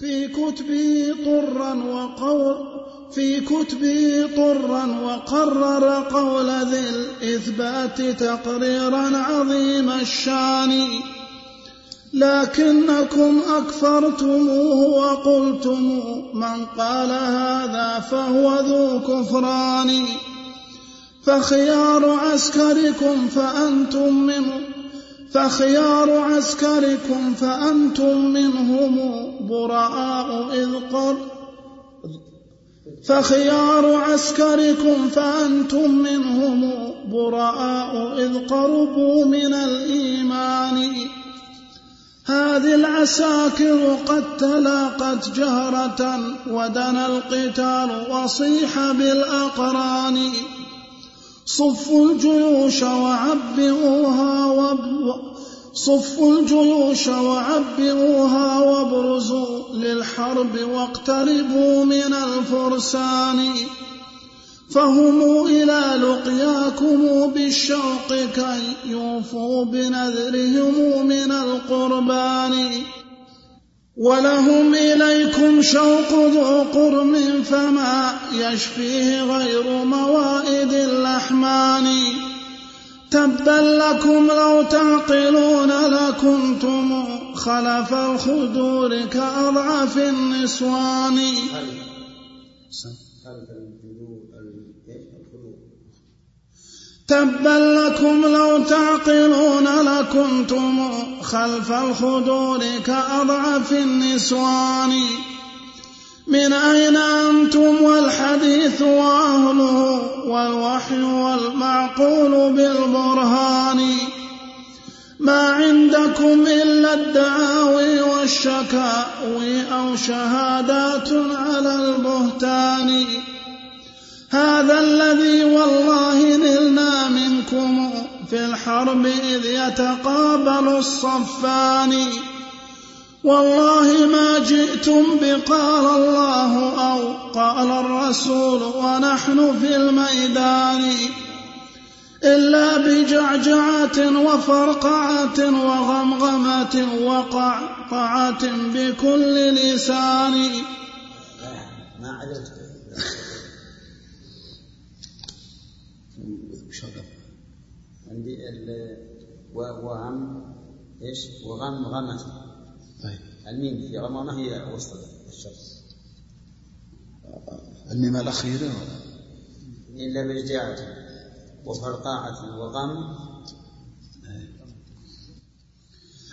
في كتبه طرا وقول في كتبه طرا وقرر قول ذي الإثبات تقريرا عظيم الشان. لكنكم أكفرتموه وقلتم من قال هذا فهو ذو كفران. فخيار عسكركم فأنتم منه فخيار عسكركم فأنتم منهم براء إذ قر فخيار عسكركم فأنتم منهم براء إذ قربوا من الإيمان. هذه العساكر قد تلاقت جهرة ودنا القتال وصيح بالأقران. صفوا الجيوش وعبئوها صفوا الجيوش وعبئوها وابرزوا للحرب واقتربوا من الفرسان. فهم إلى لقياكم بالشوق كي يوفوا بنذرهم من القربان. ولهم إليكم شوق ذو قرم فما يشفيه غير موائد الأحمان تبا لكم لو تعقلون لكنتم خلف الخدور كأضعف النسوان. تبا لكم لو تعقلون لكنتم خلف الخدور كأضعف النسوان. من أين أنتم والحديث وأهله والوحي والمعقول بالبرهان؟ ما عندكم إلا الدعاوي والشكاوي أو شهادات على البهتان. هذا الذي والله نلنا منكم في الحرب إذ يتقابل الصفان. والله ما جئتم بقال الله أو قال الرسول ونحن في الميدان. إلا بجعجعة وفرقعة وغمغمة وقعقعة بكل لسان. ما عدلت عندي وغم إيش؟ وغمغمة طيب. الميم في غمامة هي وسط الشخص الميم الأخيرة. إلا بجعة وفرقاعة وغم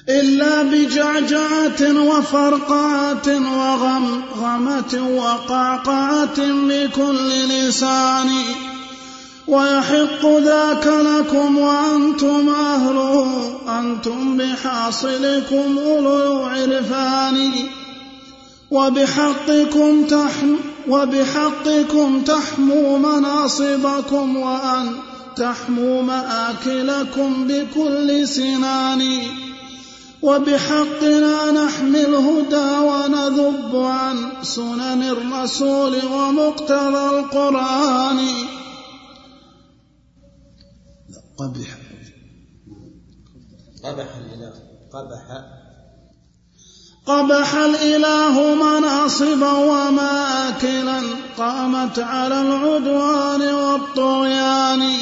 إلا بجعجعة وفرقعة وغمغمة وقعقعة بكل لسان ويحق ذاك لكم وأنتم أهله أنتم بحاصلكم أولو العرفان وبحقكم تحم وبحقكم تحموا مناصبكم وأن تحموا مآكلكم بكل سنان. وبحقنا نحمي الهدى ونذب عن سنن الرسول ومقتضى القرآن. قبح. قبح الإله. قبح. قبح الإله مناصبا ومآكلا قامت على العدوان والطغيان.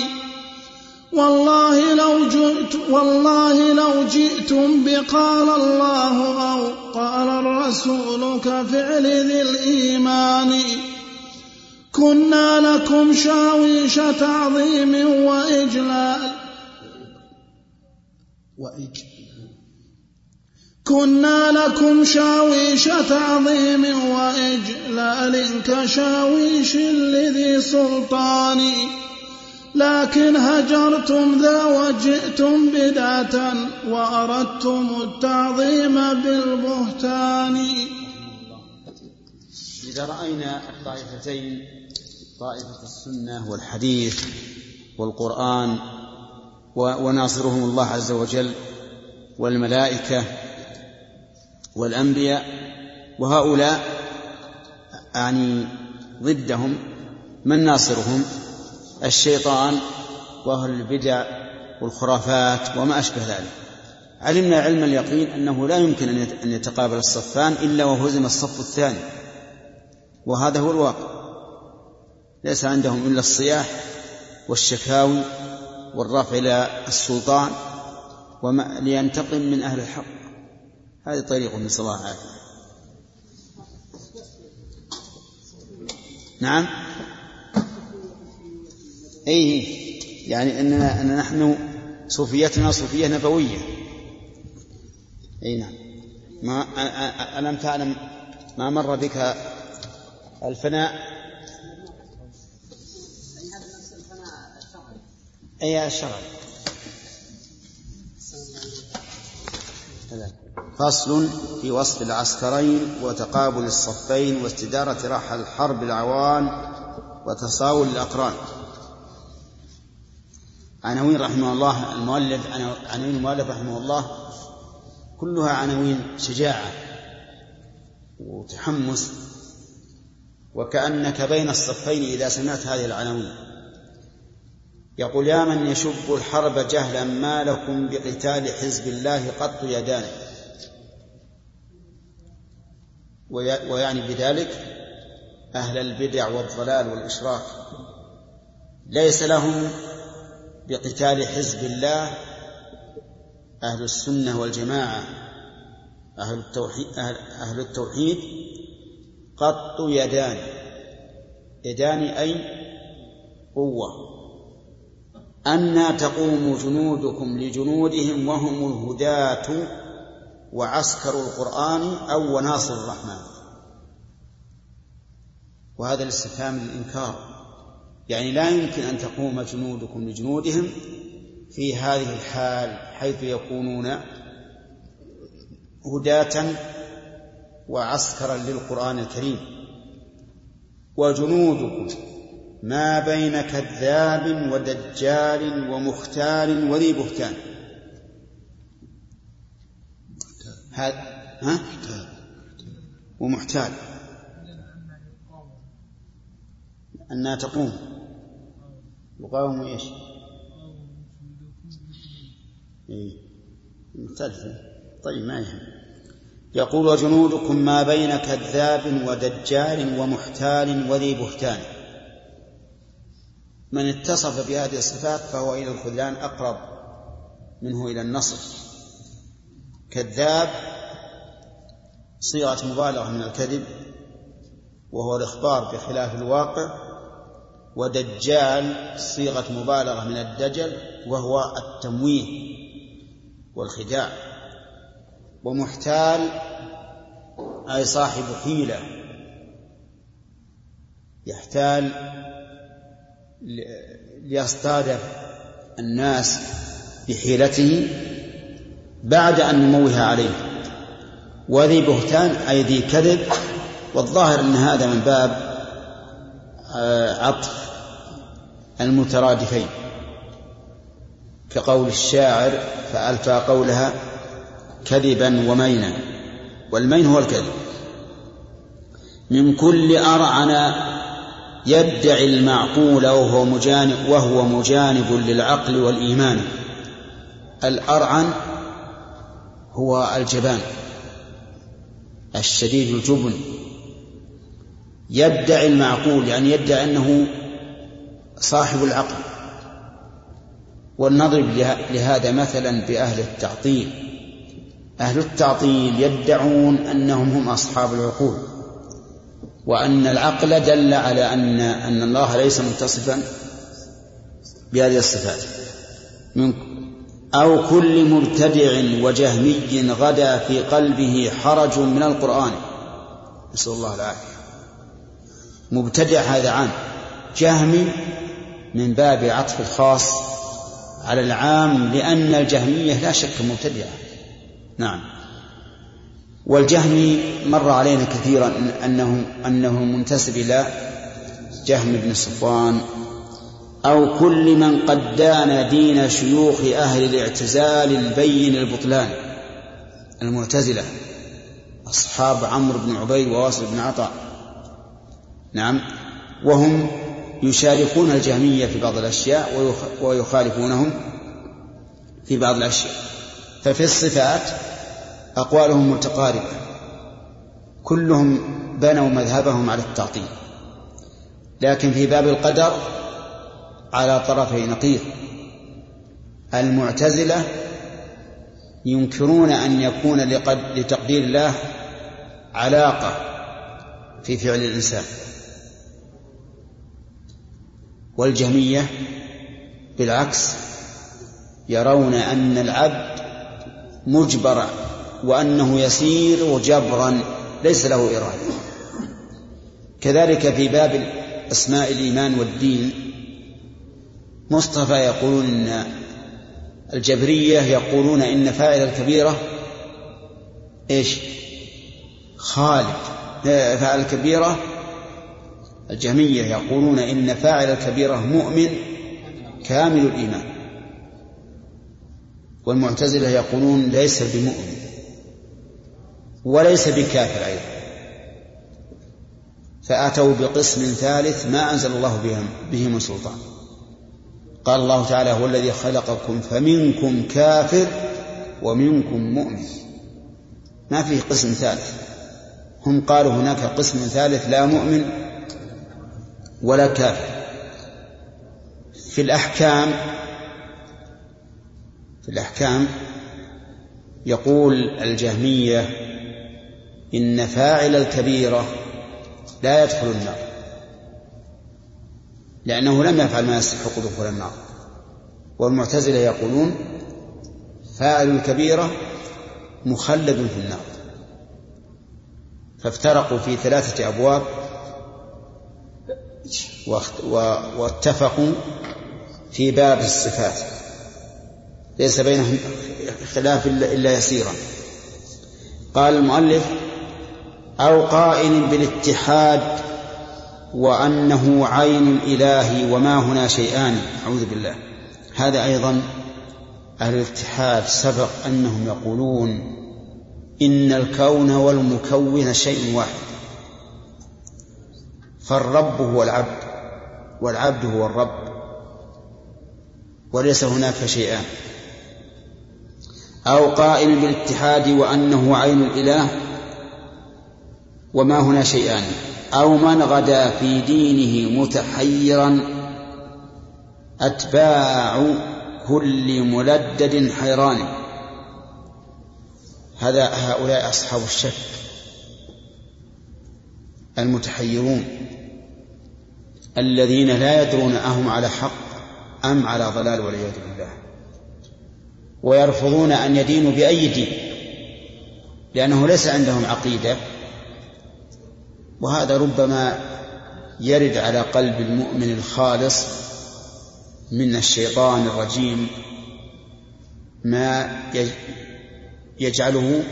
والله لو جئت والله لو جئتم بقال الله أو قال الرسول كفعل ذي الإيمان. كنا لكم شاويش تعظيم وإجلال. وإج كنا لكم شاويش تعظيم وإجلال. كشاويش لذي سلطان. لكن هجرتم ذا وجئتم بدعة وأردتم التعظيم بالبهتان. إذا رأينا الطائفتين طائفة السنة والحديث والقرآن وناصرهم الله عز وجل والملائكة والأنبياء وهؤلاء يعني ضدهم من ناصرهم؟ الشيطان وأهل البدع والخرافات وما أشبه ذلك. علمنا علم اليقين أنه لا يمكن أن يتقابل الصفان إلا وهزم الصف الثاني وهذا هو الواقع. ليس عندهم إلا الصياح والشكاوي والرفع إلى السلطان وما لينتقم من أهل الحق. هذه طريقه من صلاح العافية نعم؟ أي يعني أننا أن نحن صوفيتنا صوفية نبوية. أي نعم. ما ألم تعلم ما مر بك الفناء؟ أي الشرعي فصل في وصف العسكرين وتقابل الصفين واستدارة راح الحرب العوان وتصاول الأقران. عناوين رحمه الله المؤلف عناوين المؤلف رحمه الله كلها عناوين شجاعة وتحمس وكأنك بين الصفين إذا سمعت هذه العناوين. يقول يا من يشب الحرب جهلا ما لكم بقتال حزب الله قط يدان. ويعني بذلك أهل البدع والضلال والإشراك ليس لهم بقتال حزب الله أهل السنة والجماعة. أهل التوحيد أهل, أهل التوحيد قط يدان. يدان أي قوة. أنى تقوم جنودكم لجنودهم وهم الهداة وعسكر القرآن أو وناصر الرحمن. وهذا الاستفهام للإنكار يعني لا يمكن أن تقوم جنودكم لجنودهم في هذه الحال حيث يكونون هداة وعسكرا للقرآن الكريم. وجنودكم ما بين كذاب ودجال ومختال وذي بهتان هذا ها؟ ومحتال أنها تقوم يقاوم إيش؟ إيه؟ طيب ما يهم يقول وجنودكم ما بين كذاب ودجال ومحتال وذي بهتان من اتصف بهذه الصفات فهو إلى الخذلان أقرب منه إلى النصر. كذاب صيغة مبالغة من الكذب وهو الإخبار بخلاف الواقع ودجال صيغة مبالغة من الدجل وهو التمويه والخداع. ومحتال أي صاحب حيلة يحتال ليصطاد الناس بحيلته بعد أن يموه عليه. وذي بهتان أي ذي كذب والظاهر أن هذا من باب آه، عطف المترادفين. كقول الشاعر فألفى قولها كذبا ومينا والمين هو الكذب. من كل أرعن يدعي المعقول وهو مجانب وهو مجانب للعقل والإيمان. الأرعن هو الجبان الشديد الجبن. يدعي المعقول يعني يدعي أنه صاحب العقل. ولنضرب لهذا مثلا بأهل التعطيل. أهل التعطيل يدعون أنهم هم أصحاب العقول. وأن العقل دل على أن أن الله ليس متصفا بهذه الصفات. من أو كل مبتدع وجهمي غدا في قلبه حرج من القرآن. نسأل الله العافية. مبتدع هذا عام. جهمي من باب عطف الخاص على العام لأن الجهمية لا شك مبتدعة. نعم. والجهمي مر علينا كثيرا أنه أنه منتسب إلى جهم بن صفوان. أو كل من قد دان دين شيوخ أهل الاعتزال البين البطلان. المعتزلة أصحاب عمرو بن عبيد وواصل بن عطاء. نعم. وهم يشاركون الجهمية في بعض الأشياء ويخالفونهم في بعض الأشياء. ففي الصفات أقوالهم متقاربة. كلهم بنوا مذهبهم على التعطيل. لكن في باب القدر على طرفي نقيض. المعتزلة ينكرون أن يكون لتقدير الله علاقة في فعل الإنسان. والجهمية بالعكس يرون أن العبد مجبر وأنه يسير جبرا ليس له إرادة. كذلك في باب أسماء الإيمان والدين مصطفى يقولون إن الجبرية يقولون إن فاعل الكبيرة إيش؟ خالد. فاعل الكبيرة الجهمية يقولون إن فاعل الكبيرة مؤمن كامل الإيمان والمعتزلة يقولون ليس بمؤمن. وليس بكافر أيضا. فأتوا بقسم ثالث ما أنزل الله به من سلطان قال الله تعالى هو الذي خلقكم فمنكم كافر ومنكم مؤمن. ما فيه قسم ثالث. هم قالوا هناك قسم ثالث لا مؤمن ولا كافر. في الأحكام في الأحكام يقول الجهمية إن فاعل الكبيرة لا يدخل النار لأنه لم يفعل ما يستحق دخول النار. والمعتزلة يقولون فاعل الكبيرة مخلد في النار. فافترقوا في ثلاثة أبواب واتفقوا في باب الصفات. ليس بينهم خلاف إلا يسيرا. قال المؤلف أو قائل بالاتحاد وأنه عين الإله وما هنا شيئان. أعوذ بالله. هذا أيضا أهل الاتحاد سبق أنهم يقولون إن الكون والمكون شيء واحد فالرب هو العبد والعبد هو الرب وليس هناك شيئان. أو قائل بالاتحاد وأنه عين الإله وما هنا شيئان. أو من غدا في دينه متحيرا. أتباع كل ملدد حيران. هذا هؤلاء أصحاب الشك المتحيرون. الذين لا يدرون أهم على حق أم على ضلال والعياذ بالله. ويرفضون أن يدينوا بأي دين. لأنه ليس عندهم عقيدة. وهذا ربما يرد على قلب المؤمن الخالص من الشيطان الرجيم ما يجعله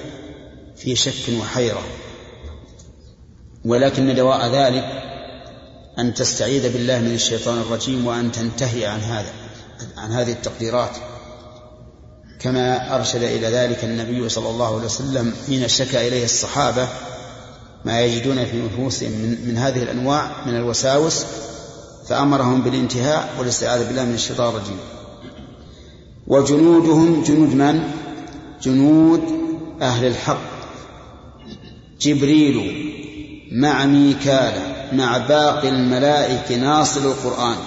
في شك وحيرة. ولكن دواء ذلك أن تستعيذ بالله من الشيطان الرجيم وأن تنتهي عن هذا عن هذه التقديرات. كما أرشد إلى ذلك النبي صلى الله عليه وسلم حين شكى إليه الصحابة ما يجدون في نفوسهم من, من هذه الأنواع من الوساوس فأمرهم بالانتهاء والاستعاذة بالله من الشيطان الرجيم. وجنودهم جنود من؟ جنود أهل الحق. جبريل مع ميكال مع باقي الملائكة ناصر القرآن.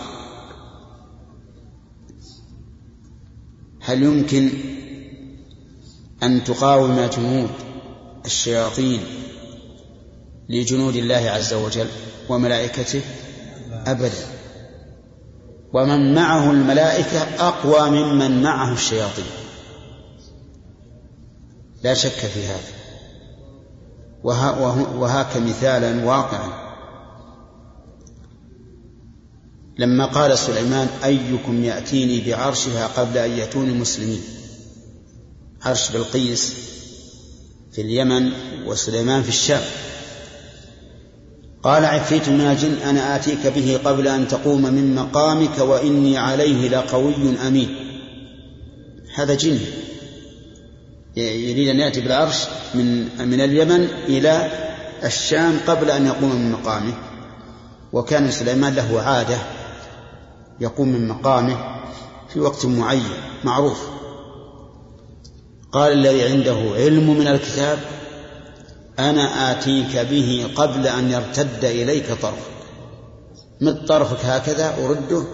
هل يمكن أن تقاوم جنود الشياطين؟ لجنود الله عز وجل وملائكته أبدا. ومن معه الملائكة أقوى ممن معه الشياطين. لا شك في هذا. وهاك مثالا واقعا. لما قال سليمان أيكم يأتيني بعرشها قبل أن يأتوني مسلمين؟ عرش بلقيس في اليمن وسليمان في الشام. قال عفريت من الجن أنا آتيك به قبل أن تقوم من مقامك وإني عليه لقوي أمين. هذا جن. يريد أن يأتي بالعرش من من اليمن إلى الشام قبل أن يقوم من مقامه. وكان سليمان له عادة يقوم من مقامه في وقت معين معروف. قال الذي عنده علم من الكتاب أنا آتيك به قبل أن يرتد إليك طرفك. مد طرفك هكذا أرده؟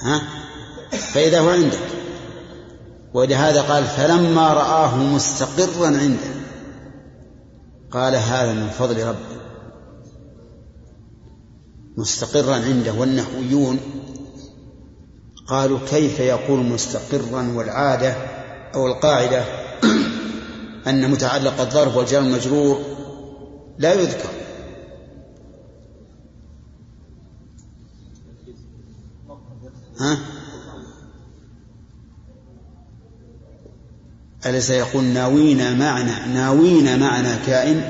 ها؟ فإذا هو عندك. ولهذا قال فلما رآه مستقرا عنده. قال هذا من فضل ربي. مستقرا عنده والنحويون قالوا كيف يقول مستقرا والعادة أو القاعدة؟ أن متعلق الظرف والجار المجرور لا يذكر. ها؟ أليس يقول ناوينا معنى ناوينا معنى كائن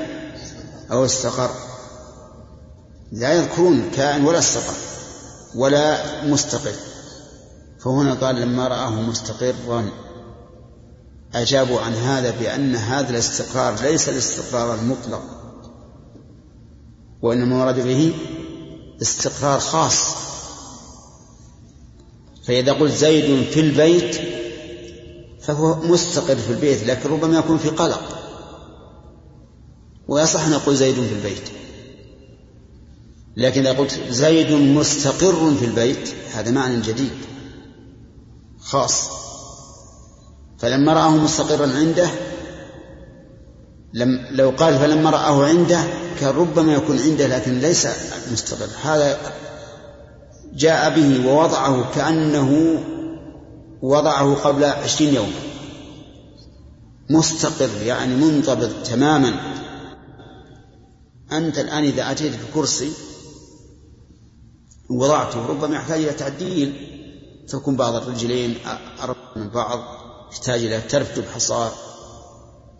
أو استقر؟ لا يذكرون كائن ولا استقر ولا مستقر. فهنا قال لما رآه مستقرا. أجابوا عن هذا بأن هذا الاستقرار ليس الاستقرار المطلق وإنما مراد به استقرار خاص. فإذا قلت زيد في البيت فهو مستقر في البيت لكن ربما يكون في قلق. ويصح أن نقول زيد في البيت لكن إذا قلت زيد مستقر في البيت هذا معنى جديد خاص. فلما رآه مستقرا عنده لم لو قال فلما رآه عنده كان ربما يكون عنده لكن ليس مستقر هذا جاء به ووضعه كأنه وضعه قبل عشرين يوما مستقر يعني منضبط تماما. أنت الآن إذا أتيت بكرسي وضعته ربما يحتاج إلى تعديل تكون بعض الرجلين أربع من بعض. يحتاج إلى ترتب حصار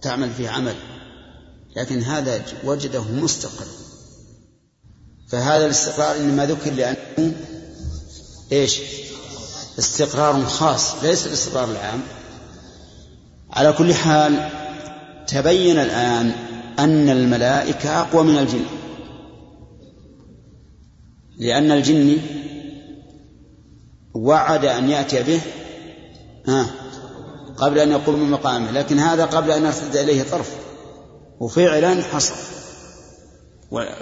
تعمل فيه عمل. لكن هذا وجده مستقر فهذا الاستقرار إنما ذكر لأنه إيش؟ استقرار خاص ليس الاستقرار العام. على كل حال تبين الآن أن الملائكة أقوى من الجن. لأن الجن وعد أن يأتي به ها قبل أن يقوم من مقامه لكن هذا قبل أن يرتد إليه طرف. وفعلا حصل.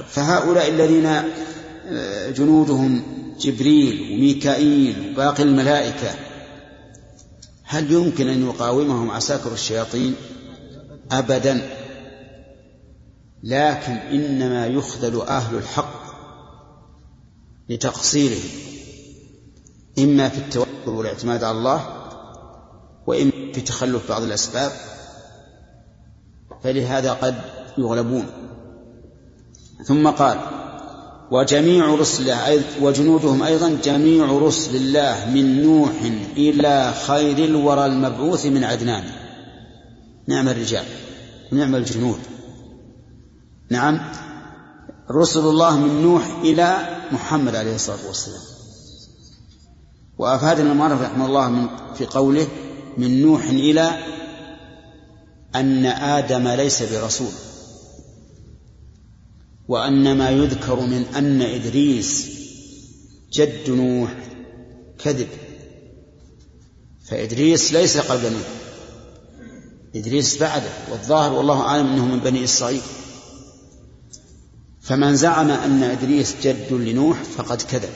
فهؤلاء الذين آه، جنودهم جبريل وميكائيل وباقي الملائكة هل يمكن أن يقاومهم عساكر الشياطين؟ أبدا. لكن إنما يخذل أهل الحق لتقصيرهم إما في التوكل والاعتماد على الله وإما في تخلف بعض الأسباب فلهذا قد يغلبون. ثم قال وجميع رسل وجنودهم أيضا جميع رسل الله من نوح إلى خير الورى المبعوث من عدنان. نعم الرجال نعم الجنود. نعم رسل الله من نوح إلى محمد عليه الصلاة والسلام. وأفادنا المؤلف رحمه الله من في قوله من نوح إلى أن آدم ليس برسول وأن ما يذكر من أن إدريس جد نوح كذب فإدريس ليس قبل نوح إدريس بعده والظاهر والله أعلم أنه من بني إسرائيل. فمن زعم أن إدريس جد لنوح فقد كذب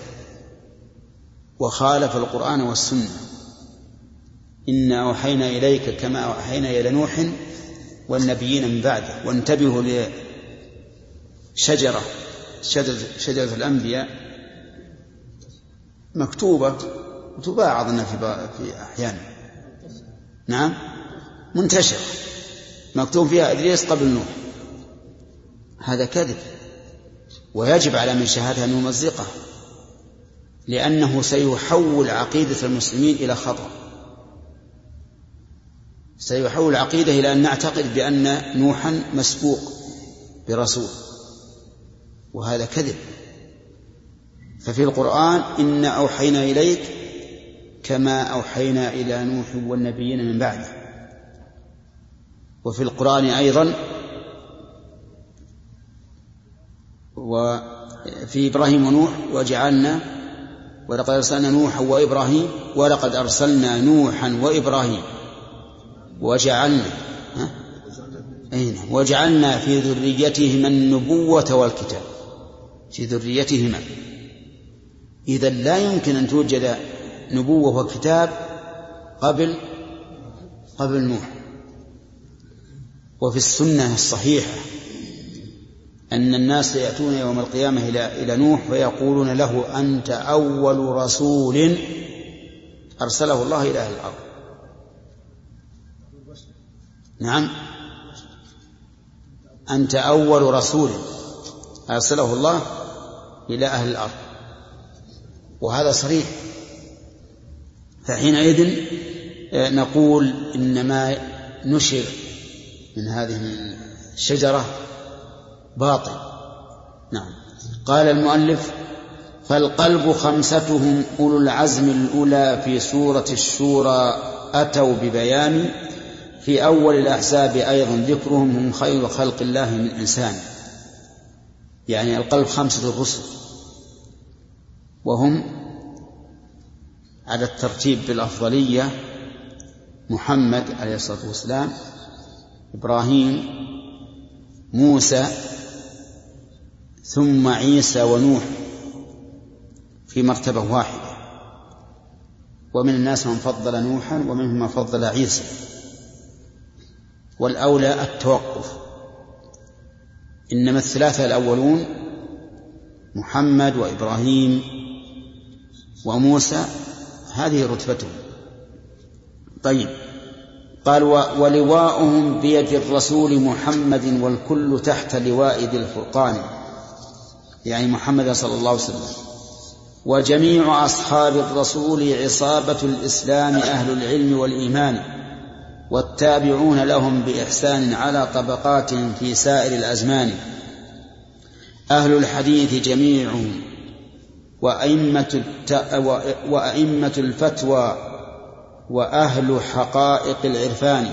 وخالف القرآن والسنة. إنا أوحينا إليك كما أوحينا إلى نوح والنبيين من بعده وانتبهوا لشجرة شجرة, شجرة الأنبياء مكتوبة وتباع أظن في في أحيان نعم؟ منتشرة مكتوب فيها إدريس قبل نوح. هذا كذب. ويجب على من شاهدها أن يمزقه لأنه سيحول عقيدة المسلمين إلى خطأ. سيحول العقيدة إلى أن نعتقد بأن نوحا مسبوق برسول وهذا كذب. ففي القرآن إنا أوحينا إليك كما أوحينا إلى نوح والنبيين من بعده. وفي القرآن أيضا وفي إبراهيم ونوح وجعلنا ولقد أرسلنا نوحا وإبراهيم ولقد أرسلنا نوحا وإبراهيم. وجعلنا ها؟ أي نعم وجعلنا في ذريتهما النبوة والكتاب. في ذريتهما. إذا لا يمكن أن توجد نبوة وكتاب قبل قبل نوح. وفي السنة الصحيحة أن الناس يأتون يوم القيامة إلى إلى نوح ويقولون له أنت أول رسول أرسله الله إلى أهل الأرض. نعم. أنت أول رسول أرسله الله إلى أهل الأرض. وهذا صريح. فحينئذ آه، نقول إنما نشر من هذه الشجرة باطل. نعم. قال المؤلف فالقلب خمستهم أولو العزم الأولى في سورة الشورى أتوا ببيان في أول الأحزاب أيضا ذكرهم هم خير خلق الله من إنسان. يعني القلب خمسة الرسل. وهم على الترتيب بالأفضلية محمد عليه الصلاة والسلام إبراهيم موسى ثم عيسى ونوح في مرتبة واحدة. ومن الناس من فضل نوحا ومنهم من فضل عيسى. والأولى التوقف. إنما الثلاثة الأولون محمد وإبراهيم وموسى هذه رتبتهم. طيب قال ولواؤهم بيد الرسول محمد والكل تحت لواء ذي الفرقان. يعني محمد صلى الله عليه وسلم. وجميع أصحاب الرسول عصابة الإسلام أهل العلم والإيمان. والتابعون لهم بإحسان على طبقات في سائر الأزمان. أهل الحديث جميعهم وأئمة, وأئمة الفتوى وأهل حقائق العرفان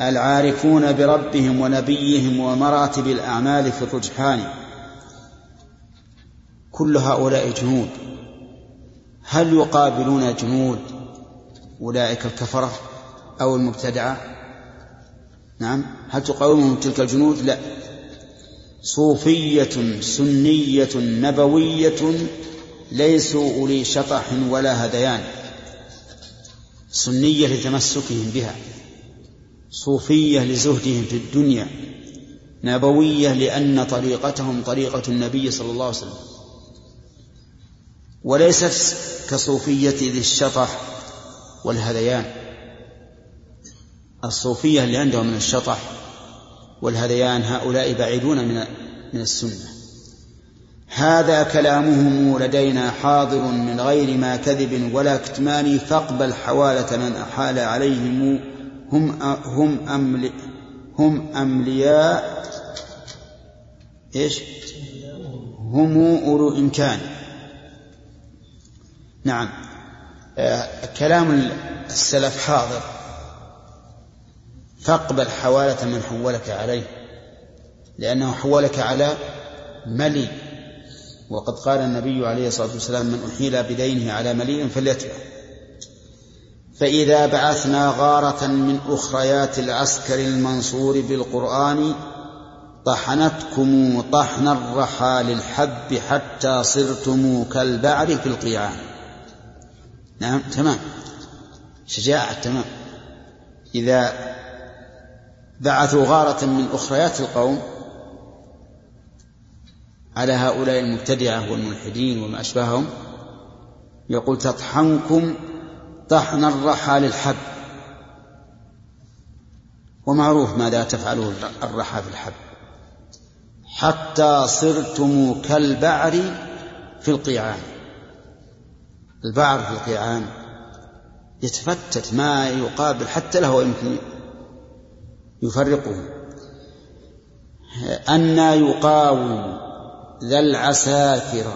العارفون بربهم ونبيهم ومراتب الأعمال في الرجحان. كل هؤلاء جنود هل يقابلون جنود؟ أولئك الكفرة. أو المبتدعة نعم. هل تقاومهم تلك الجنود؟ لا. صوفية سنية نبوية ليسوا أولي شطح ولا هذيان. سنية لتمسكهم بها. صوفية لزهدهم في الدنيا. نبوية لأن طريقتهم طريقة النبي صلى الله عليه وسلم. وليست كصوفية ذي الشطح والهذيان. الصوفية اللي عندهم من الشطح والهذيان هؤلاء بعيدون من من السنة. هذا كلامهم لدينا حاضر من غير ما كذب ولا كتمان فاقبل حوالة من أحال عليهم هم هم أمل هم أملياء إيش؟ هم أولو إمكان. نعم. آه، كلام السلف حاضر. فاقبل حوالة من حولك عليه لأنه حولك على ملي. وقد قال النبي عليه الصلاة والسلام من أحيل بدينه على مليء فليتبع. فإذا بعثنا غارة من أخريات العسكر المنصور بالقرآن طحنتكم طحن الرحى للحب حتى صرتم كالبعر في القيعان. نعم تمام. شجاعة تمام. إذا بعثوا غارة من أخريات القوم على هؤلاء المبتدعة والملحدين وما أشبههم. يقول تطحنكم طحن الرحى للحب. ومعروف ماذا تفعله الرحى في الحب. حتى صرتم كالبعر في القيعان. البعر في القيعان يتفتت ما يقابل حتى له يمكن يفرقه أن يقاوم ذا العساكر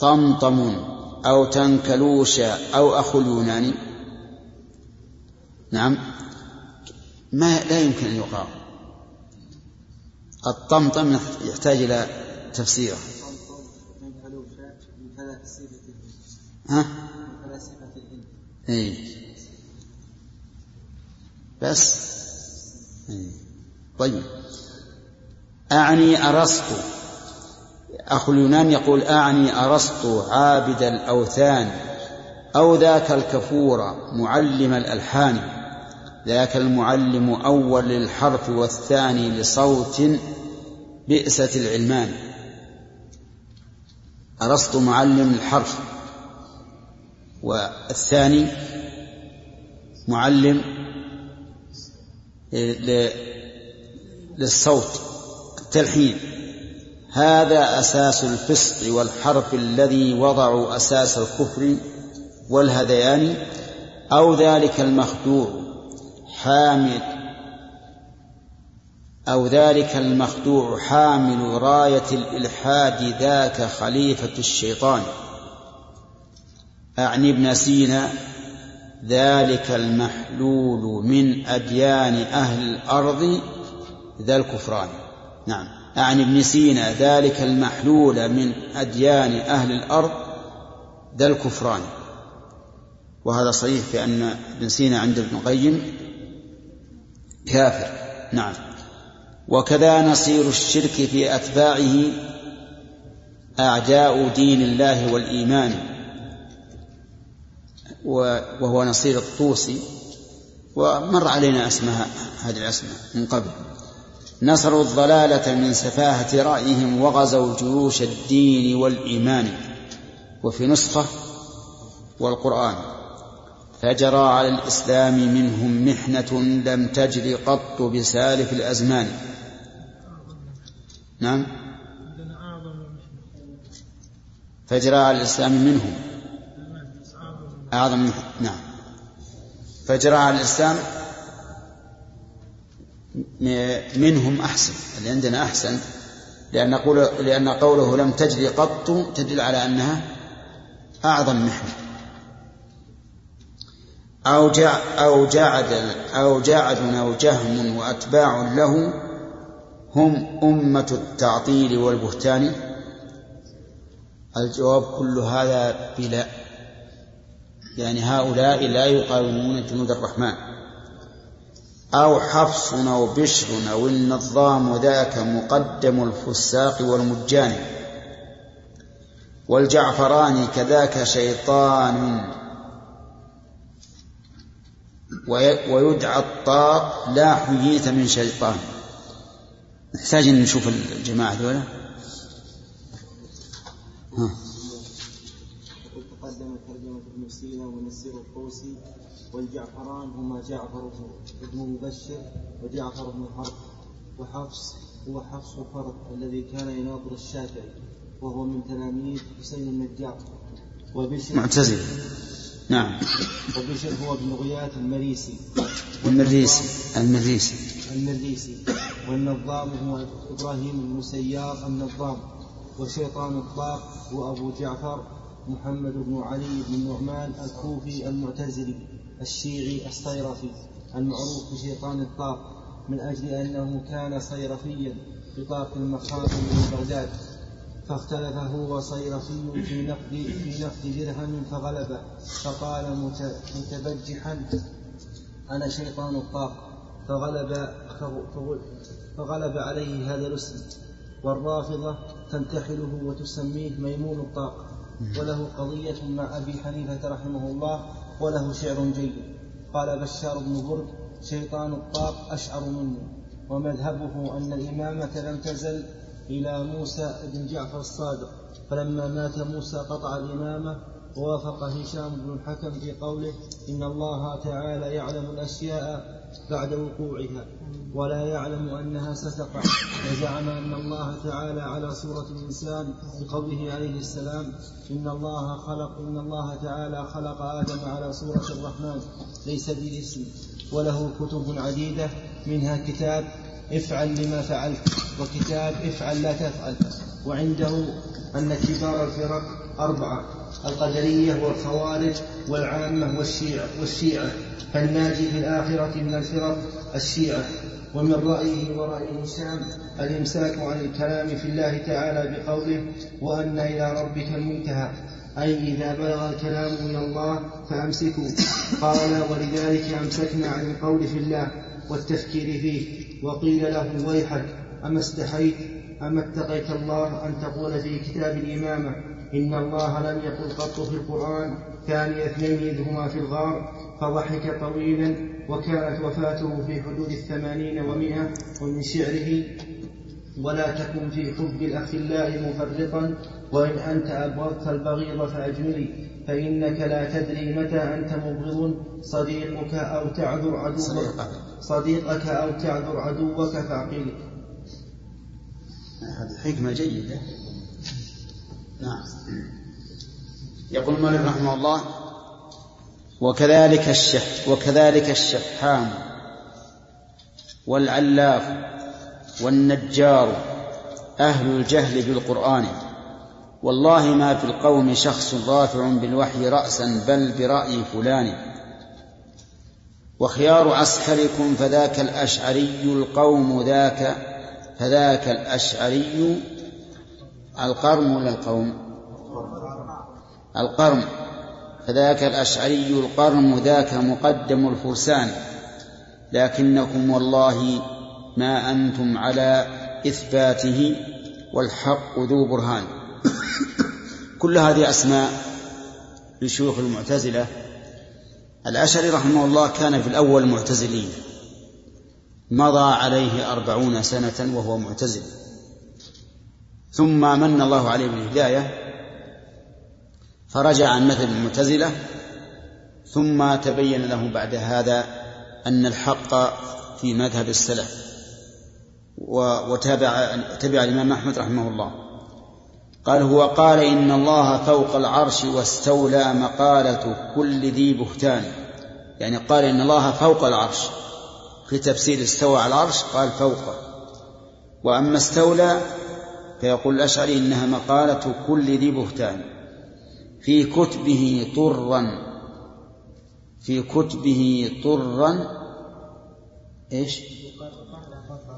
طمطم أو تنكلوش أو أخو اليوناني. نعم. ما لا يمكن أن يقاوم. الطمطم يحتاج إلى تفسير ها؟ إيه؟ بس. طيب. أعني أرسطو أخو اليونان يقول أعني أرسطو عابد الأوثان أو ذاك الكفور معلم الألحان. ذاك المعلم أول للحرف والثاني لصوت بئسة العلمان. أرسطو معلم الحرف. والثاني معلم للصوت التلحين. هذا أساس الفسق والحرف الذي وضعوا أساس الكفر والهذيان أو ذلك المخدوع حامل أو ذلك المخدوع حامل راية الإلحاد ذاك خليفة الشيطان. أعني ابن سينا ذلك المحلول من أديان أهل الأرض ذا الكفران. نعم. أعني ابن سينا ذلك المحلول من أديان أهل الأرض ذا الكفران. وهذا صحيح بأن ابن سينا عند ابن القيم كافر. نعم. وكذا نصير الشرك في أتباعه أعداء دين الله والإيمان. وهو نصير الطوسي ومر علينا أسماء هذه الأسماء من قبل. نصروا الضلالة من سفاهة رأيهم وغزوا جيوش الدين والإيمان. وفي نسخة والقرآن فجرى على الإسلام منهم محنة لم تجر قط بسالف الأزمان. نعم. فجرى على الإسلام منهم أعظم نعم. فجرى على الإسلام منهم أحسن اللي عندنا أحسن لأن قول لأن قوله لم تجري قط تدل على أنها أعظم محنة أو جع أو جعد أو جعد أو جهم وأتباع له هم أمة التعطيل والبهتان. الجواب كل هذا بلا يعني هؤلاء لا يقاومون جنود الرحمن. أو حفص أو بشر أو النظام ذاك مقدم الفساق والمجان. والجعفران كذاك شيطان. ويدعى الطاق لا حييت من شيطان. نحتاج أن نشوف الجماعة ذولا ها سينا ونسير الطوسي والجعفران هما جعفر بن مبشر وجعفر بن حرب وحفص هو حفص فرد الذي كان يناظر الشافعي وهو من تلاميذ حسين النجار وبشر معتزل نعم. وبشر هو ابن غياث المريسي. المريسي المريسي. المريسي. والنظام هو إبراهيم بن سيار النظام وشيطان الطاق هو أبو جعفر محمد بن علي بن النعمان الكوفي المعتزلي. الشيعي الصيرفي المعروف بشيطان الطاق من أجل أنه كان صيرفيا بطاق المخاطر من بغداد فاختلف هو وصيرفي في نقد في نقد درهم فغلبه فقال متبجحا أنا شيطان الطاق. فغلب فغلب عليه هذا الاسم والرافضة تنتحله وتسميه ميمون الطاق وله قضية مع أبي حنيفة رحمه الله وله شعر جيد. قال بشار بن برد شيطان الطاق أشعر مني ومذهبه أن الإمامة لم تزل إلى موسى بن جعفر الصادق. فلما مات موسى قطع الإمامة ووافق هشام بن الحكم في قوله إن الله تعالى يعلم الأشياء بعد وقوعها ولا يعلم أنها ستقع. وزعم أن الله تعالى على صورة الإنسان بقوله عليه السلام إن الله خلق إن الله تعالى خلق آدم على صورة الرحمن ليس باسم. وله كتب عديدة منها كتاب افعل لما فعلت وكتاب افعل لا تفعل. وعنده أن كبار الفرق أربعة. القدرية والخوارج والعامة والشيعة, والشيعة فالناجي في الآخرة من الفرق الشيعة. ومن رأيه ورأي هشام الإمساك عن الكلام في الله تعالى بقوله وأن إلى ربك المنتهى. أي إذا بلغ الكلام إلى الله فأمسكوا. قال ولذلك أمسكنا عن القول في الله والتفكير فيه. وقيل له ويحك أما استحيت أما اتقيت الله أن تقول في كتاب الإمامة إن الله لم يقل قط في القرآن ثاني اثنين إذ هما في الغار فضحك طويلا وكانت وفاته في حدود الثمانين ومائة ومن شعره ولا تكن في حب الأخلاء مفرطا وإن أنت أبغضت البغيض فأجملي فإنك لا تدري متى أنت مبغض صديقك أو تعذر عدوك صديقك. أو تعذر عدوك فاعقله هذه حكمة جيدة. نعم. يقول المؤلف رحمه الله وكذلك الشح وكذلك الشحام والعلاف والنجار أهل الجهل بالقرآن والله ما في القوم شخص رافع بالوحي رأسا بل برأي فلان. وخيار عسكركم فذاك الأشعري القوم ذاك فذاك الأشعري القرم ولا القوم؟ القرم. فذاك الأشعري القرم ذاك مقدم الفرسان. لكنكم والله ما أنتم على إثباته والحق ذو برهان. كل هذه أسماء لشيوخ المعتزلة. الأشعري رحمه الله كان في الأول معتزلين. مضى عليه أربعون سنة وهو معتزل. ثم من الله عليه بالهداية فرجع عن مثل المعتزلة ثم تبين له بعد هذا أن الحق في مذهب السلف وتابع تبع الإمام أحمد رحمه الله. قال هو قال إن الله فوق العرش واستولى مقالة كل ذي بهتان. يعني قال إن الله فوق العرش. في تفسير استوى على العرش قال فوقه وأما استولى فيقول الأشعري إنها مقالة كل ذي بهتان. في كتبه طرا. في كتبه طرا. إيش؟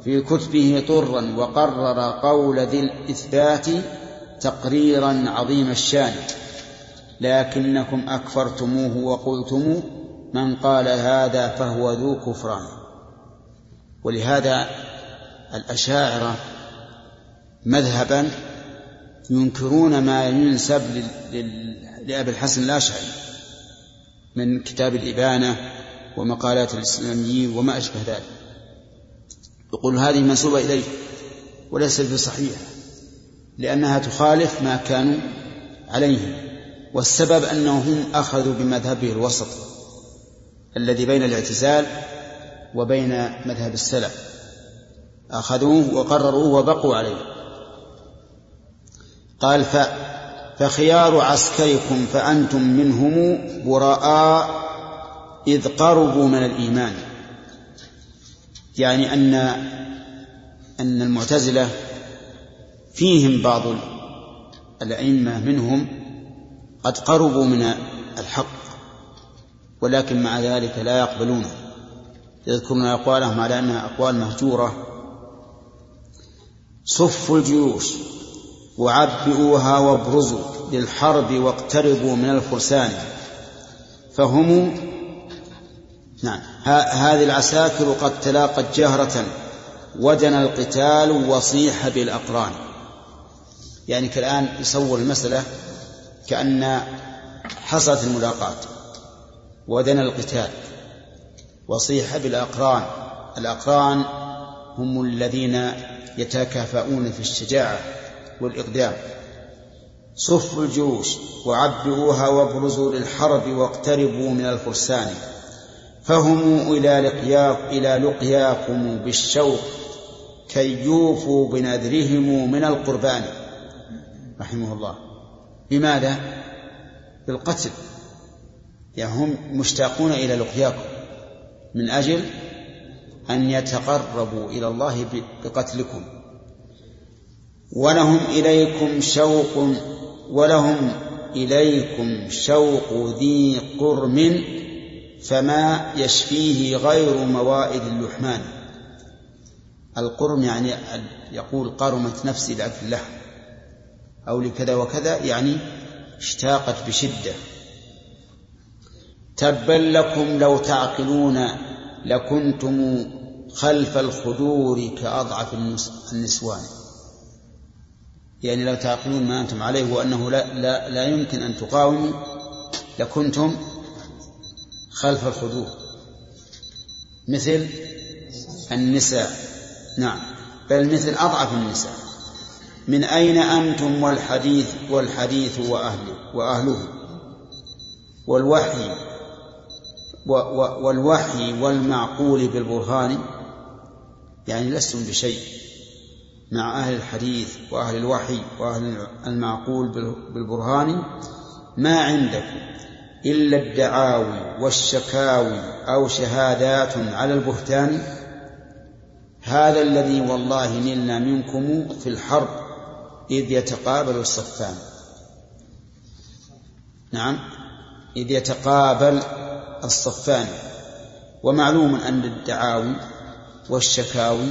في كتبه طرا. وقرر قول ذي الإثبات تقريرا عظيم الشأن. لكنكم أكفرتموه وقلتم من قال هذا فهو ذو كفران. ولهذا الأشاعرة مذهبا ينكرون ما ينسب لأبي الحسن الأشعري من كتاب الإبانة ومقالات الإسلاميين وما أشبه ذلك. يقول هذه منسوبة إليه وليست بصحيحة لأنها تخالف ما كانوا عليه والسبب أنهم أخذوا بمذهبه الوسط الذي بين الاعتزال وبين مذهب السلف. أخذوه وقرروه وبقوا عليه. قال ف فخيار عسكركم فأنتم منهم براء إذ قربوا من الإيمان. يعني أن أن المعتزلة فيهم بعض الأئمة منهم قد قربوا من الحق ولكن مع ذلك لا يقبلونه يذكرون أقوالهم على أنها أقوال مهجورة. صفوا الجيوش. وعبئوها وابرزوا للحرب واقتربوا من الفرسان فهم نعم هذه العساكر قد تلاقت جهرة ودنا القتال وصيح بالأقران. يعني كالآن يصور المسألة كأن حصلت الملاقاة ودنا القتال وصيح بالأقران. الأقران هم الذين يتكافؤون في الشجاعة. والإقدام. صفوا الجيوش وعبئوها وابرزوا للحرب واقتربوا من الفرسان. فهموا إلى لقياك إلى لقياكم بالشوق كي يوفوا بنذرهم من القربان. رحمه الله. بماذا؟ بالقتل. يعني هم مشتاقون إلى لقياكم من أجل أن يتقربوا إلى الله بقتلكم. ولهم إليكم شوق ولهم إليكم شوق ذي قرم فما يشفيه غير موائد اللحمان. القرم يعني يقول قرمت نفسي لأكل اللحم أو لكذا وكذا يعني اشتاقت بشدة. تبا لكم لو تعقلون لكنتم خلف الخدور كأضعف النسوان. يعني لو تعقلون ما أنتم عليه وأنه لا, لا, لا يمكن أن تقاوموا لكنتم خلف الخدور مثل النساء. نعم. بل مثل أضعف النساء. من أين أنتم والحديث والحديث وأهله وأهله؟ والوحي والوحي والمعقول بالبرهان؟ يعني لستم بشيء. مع أهل الحديث وأهل الوحي وأهل المعقول بالبرهان ما عندكم إلا الدعاوي والشكاوي أو شهادات على البهتان. هذا الذي والله نلنا منكم في الحرب إذ يتقابل الصفان. نعم إذ يتقابل الصفان. ومعلوم أن الدعاوي والشكاوي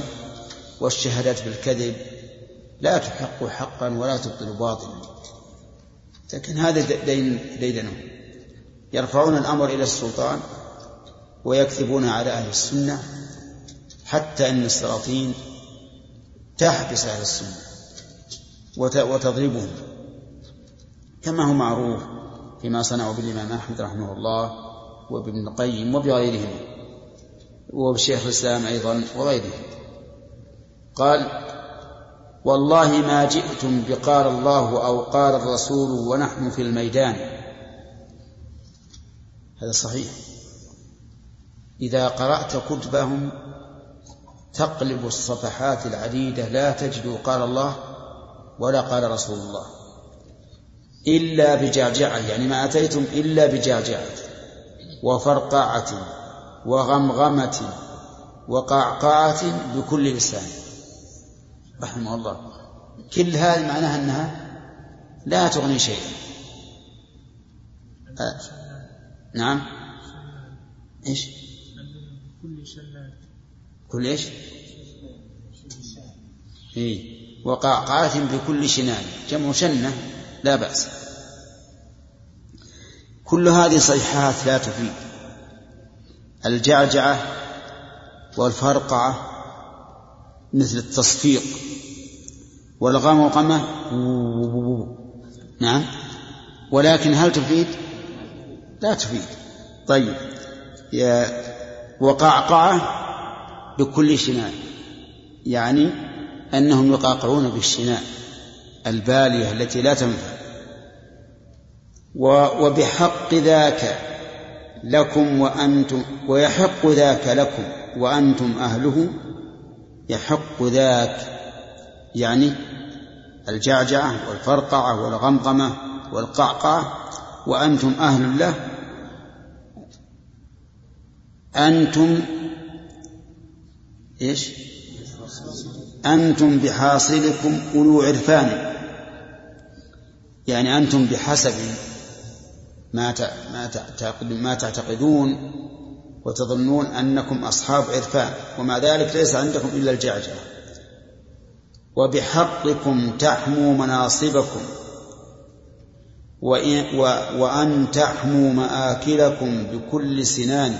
والشهادات بالكذب لا تحق حقا ولا تبطل باطلا. لكن هذا دين ديدنهم يرفعون الأمر إلى السلطان ويكذبون على أهل السنة حتى أن السلاطين تحبس أهل السنة وتضربهم. كما هو معروف فيما صنعوا بالإمام أحمد رحمه الله وابن القيم وبغيرهم وبشيخ الإسلام أيضا وغيرهم. قال والله ما جئتم بقال الله أو قال الرسول ونحن في الميدان. هذا صحيح. إذا قرأت كتبهم تقلب الصفحات العديدة لا تجد قال الله ولا قال رسول الله. إلا بجعجعة يعني ما أتيتم إلا بجعجعة وفرقعة وغمغمة وقعقعة بكل لسان. رحمه الله. كل هذه معناها أنها لا تغني شيئا. أه. نعم. إيش؟ كل إيش؟ إيه وقعقعة بكل شنان. جمع شنة لا بأس. كل هذه صيحات لا تفيد. الجعجعة والفرقعة مثل التصفيق والغمغمة نعم. ولكن هل تفيد؟ لا تفيد. طيب. يا وقعقعة بكل شناء. يعني أنهم يقاقعون بالشناء البالية التي لا تنفع. وبحق ذاك لكم وأنتم ويحق ذاك لكم وأنتم أهله يحق ذاك يعني الجعجعة والفرقعة والغمغمة والقعقعة وأنتم أهل له أنتم إيش؟ أنتم بحاصلكم أولو عرفان يعني أنتم بحسب ما ما تعتقدون وتظنون أنكم أصحاب عرفان ومع ذلك ليس عندكم إلا الجعجعة. وبحقكم تحموا مناصبكم وأن تحموا مآكلكم بكل سنان.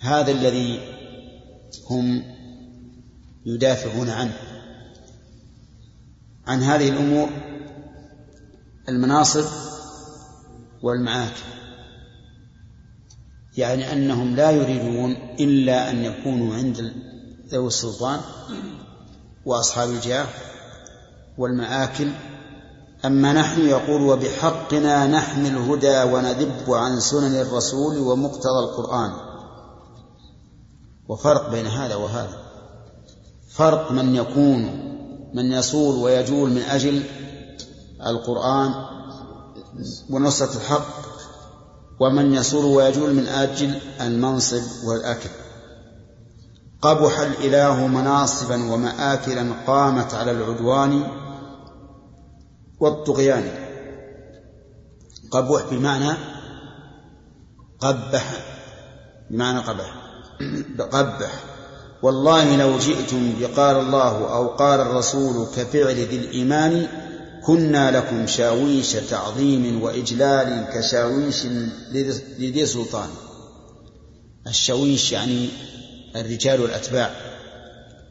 هذا الذي هم يدافعون عنه. عن هذه الأمور المناصب والمعاكل. يعني أنهم لا يريدون إلا أن يكونوا عند ذوي السلطان وأصحاب الجاه والمآكل. أما نحن يقول وبحقنا نحمي الهدى وندب عن سنن الرسول ومقتضى القرآن. وفرق بين هذا وهذا. فرق من يكون من يصول ويجول من أجل القرآن ونصرة الحق. ومن يصول ويجول من أجل المنصب والأكل. قبح الإله مناصبا ومآكلا قامت على العدوان والطغيان. قبح بمعنى قبح بمعنى قبح. قبح. والله لو جئتم بقال الله أو قال الرسول كفعل ذي الإيمان كنا لكم شاويش تعظيم وإجلال كشاويش لذي سلطان. الشاويش يعني الرجال والأتباع.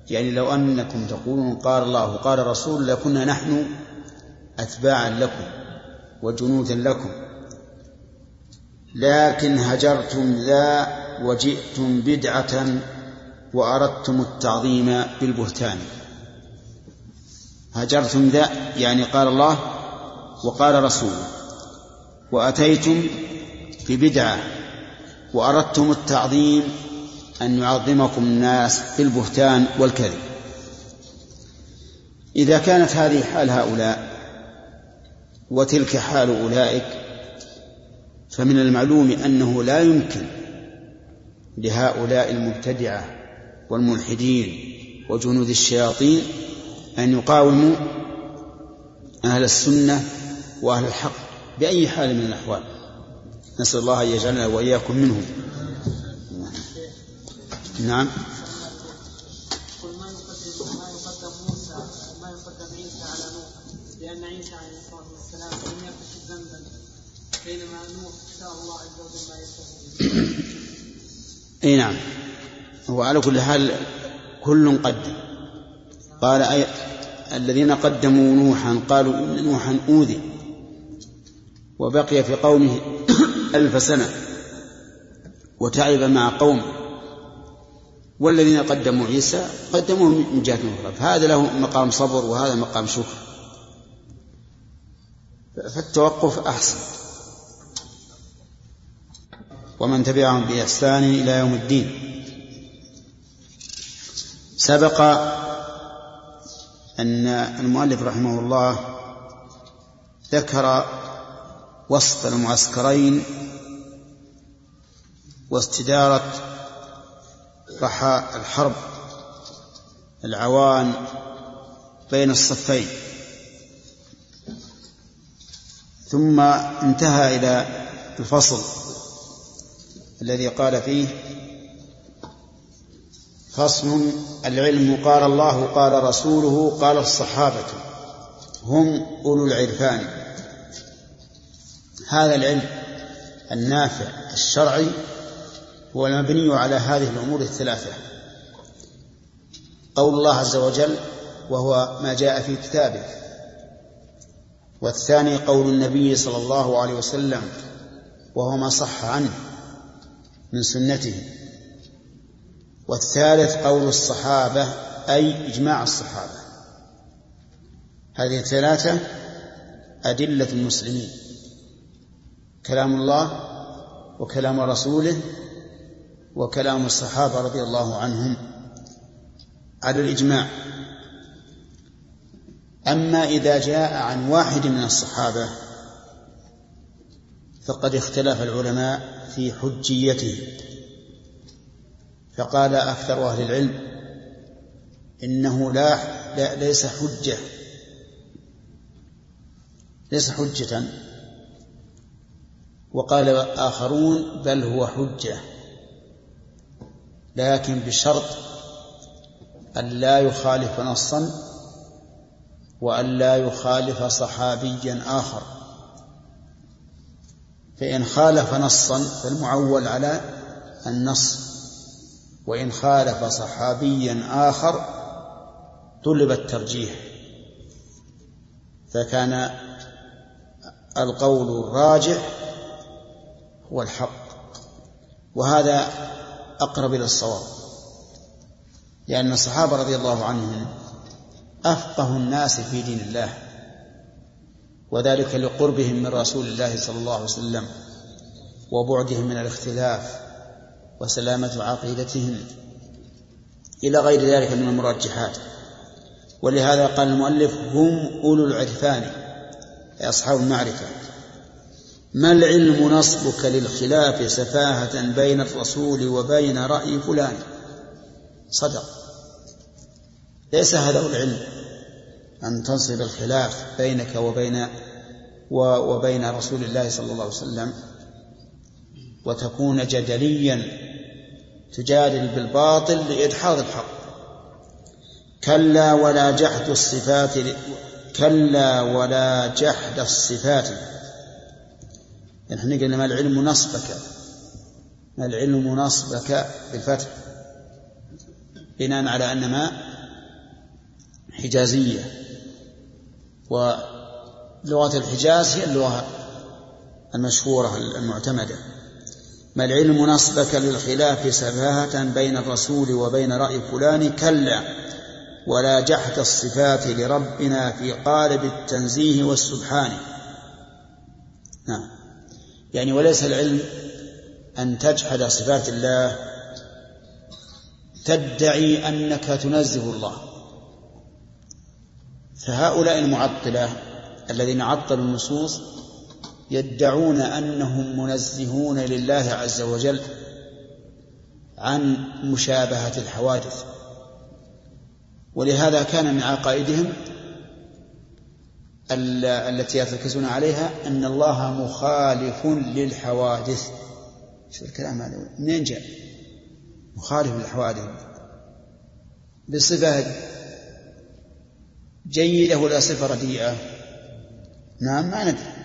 يعني لو أنكم تقولون قال الله قال رسول لكنا نحن أتباعا لكم وجنودا لكم. لكن هجرتم ذا وجئتم بدعة وأردتم التعظيم بالبهتان. هجرتم ذا يعني قال الله وقال رسوله وأتيتم ببدعة وأردتم التعظيم أن يعظمكم الناس بالبهتان والكذب. إذا كانت هذه حال هؤلاء وتلك حال أولئك فمن المعلوم أنه لا يمكن لهؤلاء المبتدعة والملحدين وجنود الشياطين أن يقاوموا أهل السنة وأهل الحق بأي حال من الأحوال. نسأل الله أن يجعلنا وإياكم منهم. نعم. بينما نوح شاء الله عز وجل ما يشتهي أي نعم. هو على كل حال كل قدم قال الذين قدموا نوحا قالوا إن نوحا أوذي وبقي في قومه ألف سنة وتعب مع قومه. والذين قدموا عيسى قدموه من جهة أخرى. فهذا له مقام صبر وهذا مقام شكر. فالتوقف أحسن. ومن تبعهم بإحسان إلى يوم الدين. سبق أن المؤلف رحمه الله ذكر وصف المعسكرين واستدارة رحى الحرب العوان بين الصفين. ثم انتهى إلى الفصل الذي قال فيه فصل العلم قال الله قال رسوله قال الصحابة. هم أولو العرفان. هذا العلم النافع الشرعي هو المبني على هذه الأمور الثلاثة. قول الله عز وجل وهو ما جاء في كتابه. والثاني قول النبي صلى الله عليه وسلم وهو ما صح عنه من سنته. والثالث قول الصحابة أي إجماع الصحابة. هذه الثلاثة أدلة المسلمين. كلام الله وكلام رسوله وكلام الصحابة رضي الله عنهم. على الإجماع. أما إذا جاء عن واحد من الصحابة فقد اختلف العلماء في حجيته. فقال أكثر أهل العلم إنه لا, ليس حجة ليس حجة. وقال آخرون بل هو حجة لكن بشرط أن لا يخالف نصا وأن لا يخالف صحابيا آخر. فإن خالف نصا فالمعول على النص. وإن خالف صحابيا آخر طلب الترجيح. فكان القول الراجح هو الحق وهذا أقرب إلى الصواب لأن الصحابة رضي الله عنهم أفقه الناس في دين الله وذلك لقربهم من رسول الله صلى الله عليه وسلم وبعدهم من الاختلاف وسلامة عقيدتهم إلى غير ذلك من المرجحات. ولهذا قال المؤلف هم أولو العرفان أي أصحاب المعرفة. ما العلم نصبك للخلاف سفاهة بين الرسول وبين رأي فلان؟ صدق. ليس هذا هو العلم أن تنصب الخلاف بينك وبين وبين رسول الله صلى الله عليه وسلم وتكون جدليا تجادل بالباطل لإدحاض الحق. كلا ولا جحد الصفات كلا ولا جحد الصفات. إحنا قلنا ما العلم نصبك. ما العلم نصبك بالفتح. بناء على أن ما؟ حجازية. ولغة الحجاز هي اللغة المشهورة المعتمدة. ما العلم نصبك للخلاف سفاهة بين الرسول وبين رأي فلان كلا. ولا جحد الصفات لربنا في قالب التنزيه والسبحان. نعم. يعني وليس العلم أن تجحد صفات الله تدعي أنك تنزه الله. فهؤلاء المعطلة الذين عطلوا النصوص يدعون أنهم منزهون لله عز وجل عن مشابهة الحوادث. ولهذا كان من عقائدهم التي يرتكزون عليها أن الله مخالف للحوادث. شو الكلام هذا منين جاء؟ مخالف للحوادث. بصفة جيدة ولا صفة رديئة؟ نعم ما ندري.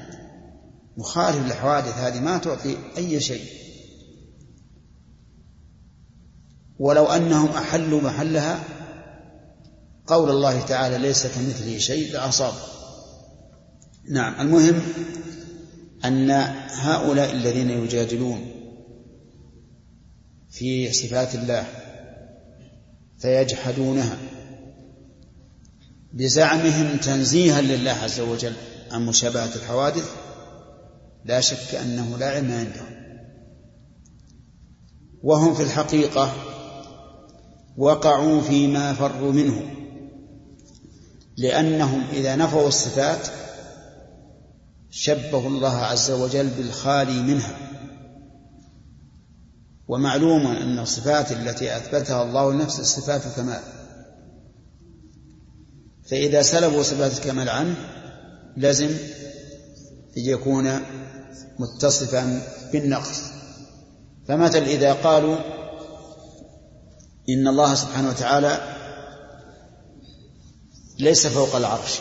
مخالف للحوادث هذه ما تعطي أي شيء. ولو أنهم أحلوا محلها قول الله تعالى ليس كمثله شيء لأصاب. نعم المهم أن هؤلاء الذين يجادلون في صفات الله فيجحدونها بزعمهم تنزيها لله عز وجل عن مشابهة الحوادث لا شك أنه لا علم عندهم وهم في الحقيقة وقعوا فيما فروا منه لأنهم إذا نفوا الصفات شبهوا الله عز وجل بالخالي منها. ومعلوم أن الصفات التي أثبتها الله لنفسه صفات كمال فإذا سلبوا صفات الكمال عنه لزم يكون متصفا بالنقص. فمثل إذا قالوا إن الله سبحانه وتعالى ليس فوق العرش.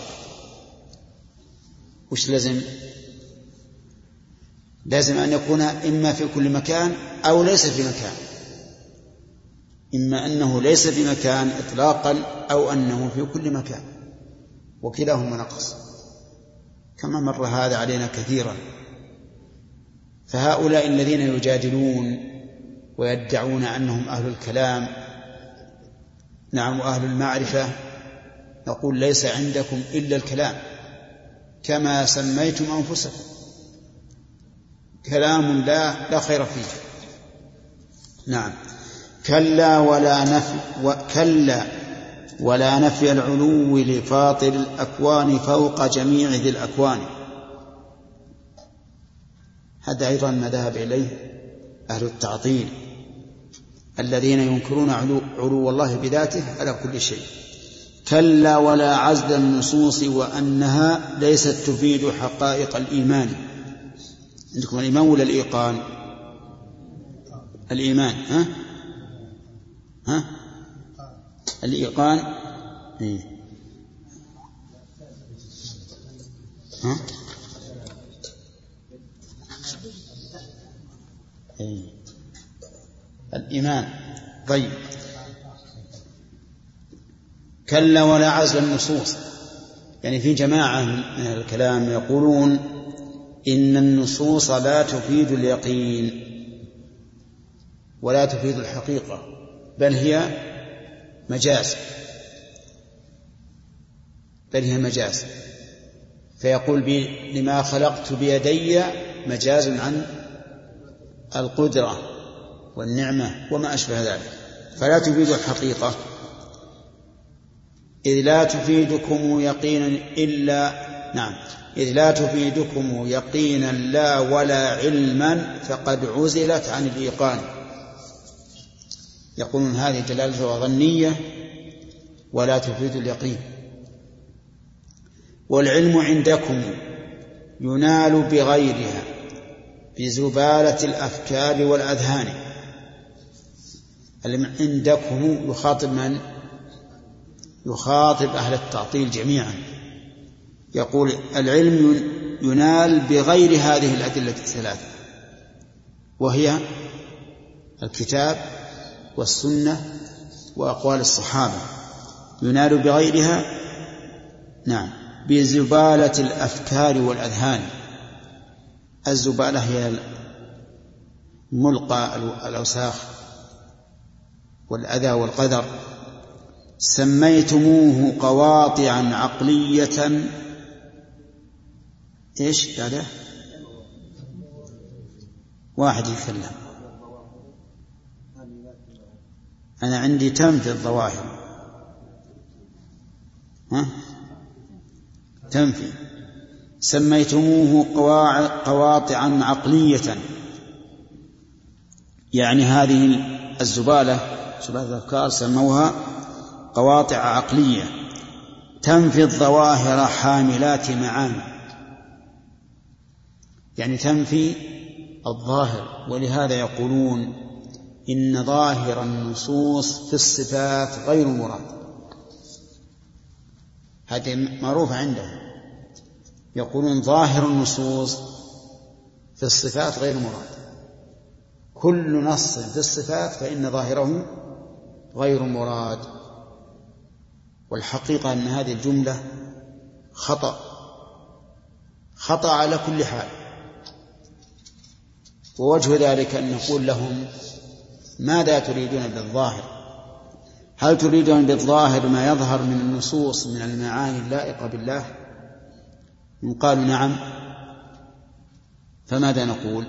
وش لازم؟ لازم أن يكون إما في كل مكان أو ليس في مكان. إما أنه ليس في مكان إطلاقا أو أنه في كل مكان. وكلاهما نقص. كما مر هذا علينا كثيرا. فهؤلاء الذين يجادلون ويدعون أنهم أهل الكلام نعم أهل المعرفة نقول ليس عندكم إلا الكلام كما سميتم أنفسكم. كلام لا لا خير فيه. نعم. كلا ولا نفي وكلا ولا نفي العلو لفاطر الأكوان فوق جميع ذي الأكوان. هذا أيضا ما ذهب إليه أهل التعطيل الذين ينكرون علو, علو الله بذاته على كل شيء. كلا ولا عزل النصوص وأنها ليست تفيد حقائق الإيمان. عندكم الإيمان ولا الإيقان؟ الإيمان ها؟ ها؟ الإيقان إيه؟ ها؟ الإيمان. طيب. كلا ولا عزل النصوص. يعني في جماعة من الكلام يقولون إن النصوص لا تفيد اليقين ولا تفيد الحقيقة بل هي مجاز. بل هي مجاز. فيقول لما خلقت بيدي مجاز عن القدرة والنعمة وما أشبه ذلك. فلا تفيد الحقيقة إذ لا تفيدكم يقينا إلا نعم إذ لا تفيدكم يقينا لا ولا علما فقد عزلت عن الإيقان. يقولون هذه دلالة ظنية ولا تفيد اليقين. والعلم عندكم ينال بغيرها. بزبالة الأفكار والأذهان. عندكم يخاطب من؟ يخاطب أهل التعطيل جميعا. يقول العلم ينال بغير هذه الأدلة الثلاثة وهي الكتاب والسنة وأقوال الصحابة. ينال بغيرها؟ نعم بزبالة الأفكار والأذهان. الزبالة هي ملقى الأوساخ والأذى والقذر. سميتموه قواطعا عقلية. إيش بعده؟ واحد يتكلم. أنا عندي تنفي الظواهر. ها؟ تنفي سميتموه قواطعا عقلية. يعني هذه الزبالة زبالة الأفكار سموها قواطع عقلية تنفي الظواهر حاملات معاني. يعني تنفي الظاهر ولهذا يقولون إن ظاهر النصوص في الصفات غير مراد. هذه معروفة عندهم. يقولون ظاهر النصوص في الصفات غير مراد. كل نص في الصفات فإن ظاهره غير مراد. والحقيقة أن هذه الجملة خطأ. خطأ على كل حال. ووجه ذلك أن نقول لهم ماذا تريدون بالظاهر؟ هل تريدون بالظاهر ما يظهر من النصوص من المعاني اللائقة بالله؟ قالوا نعم فماذا نقول؟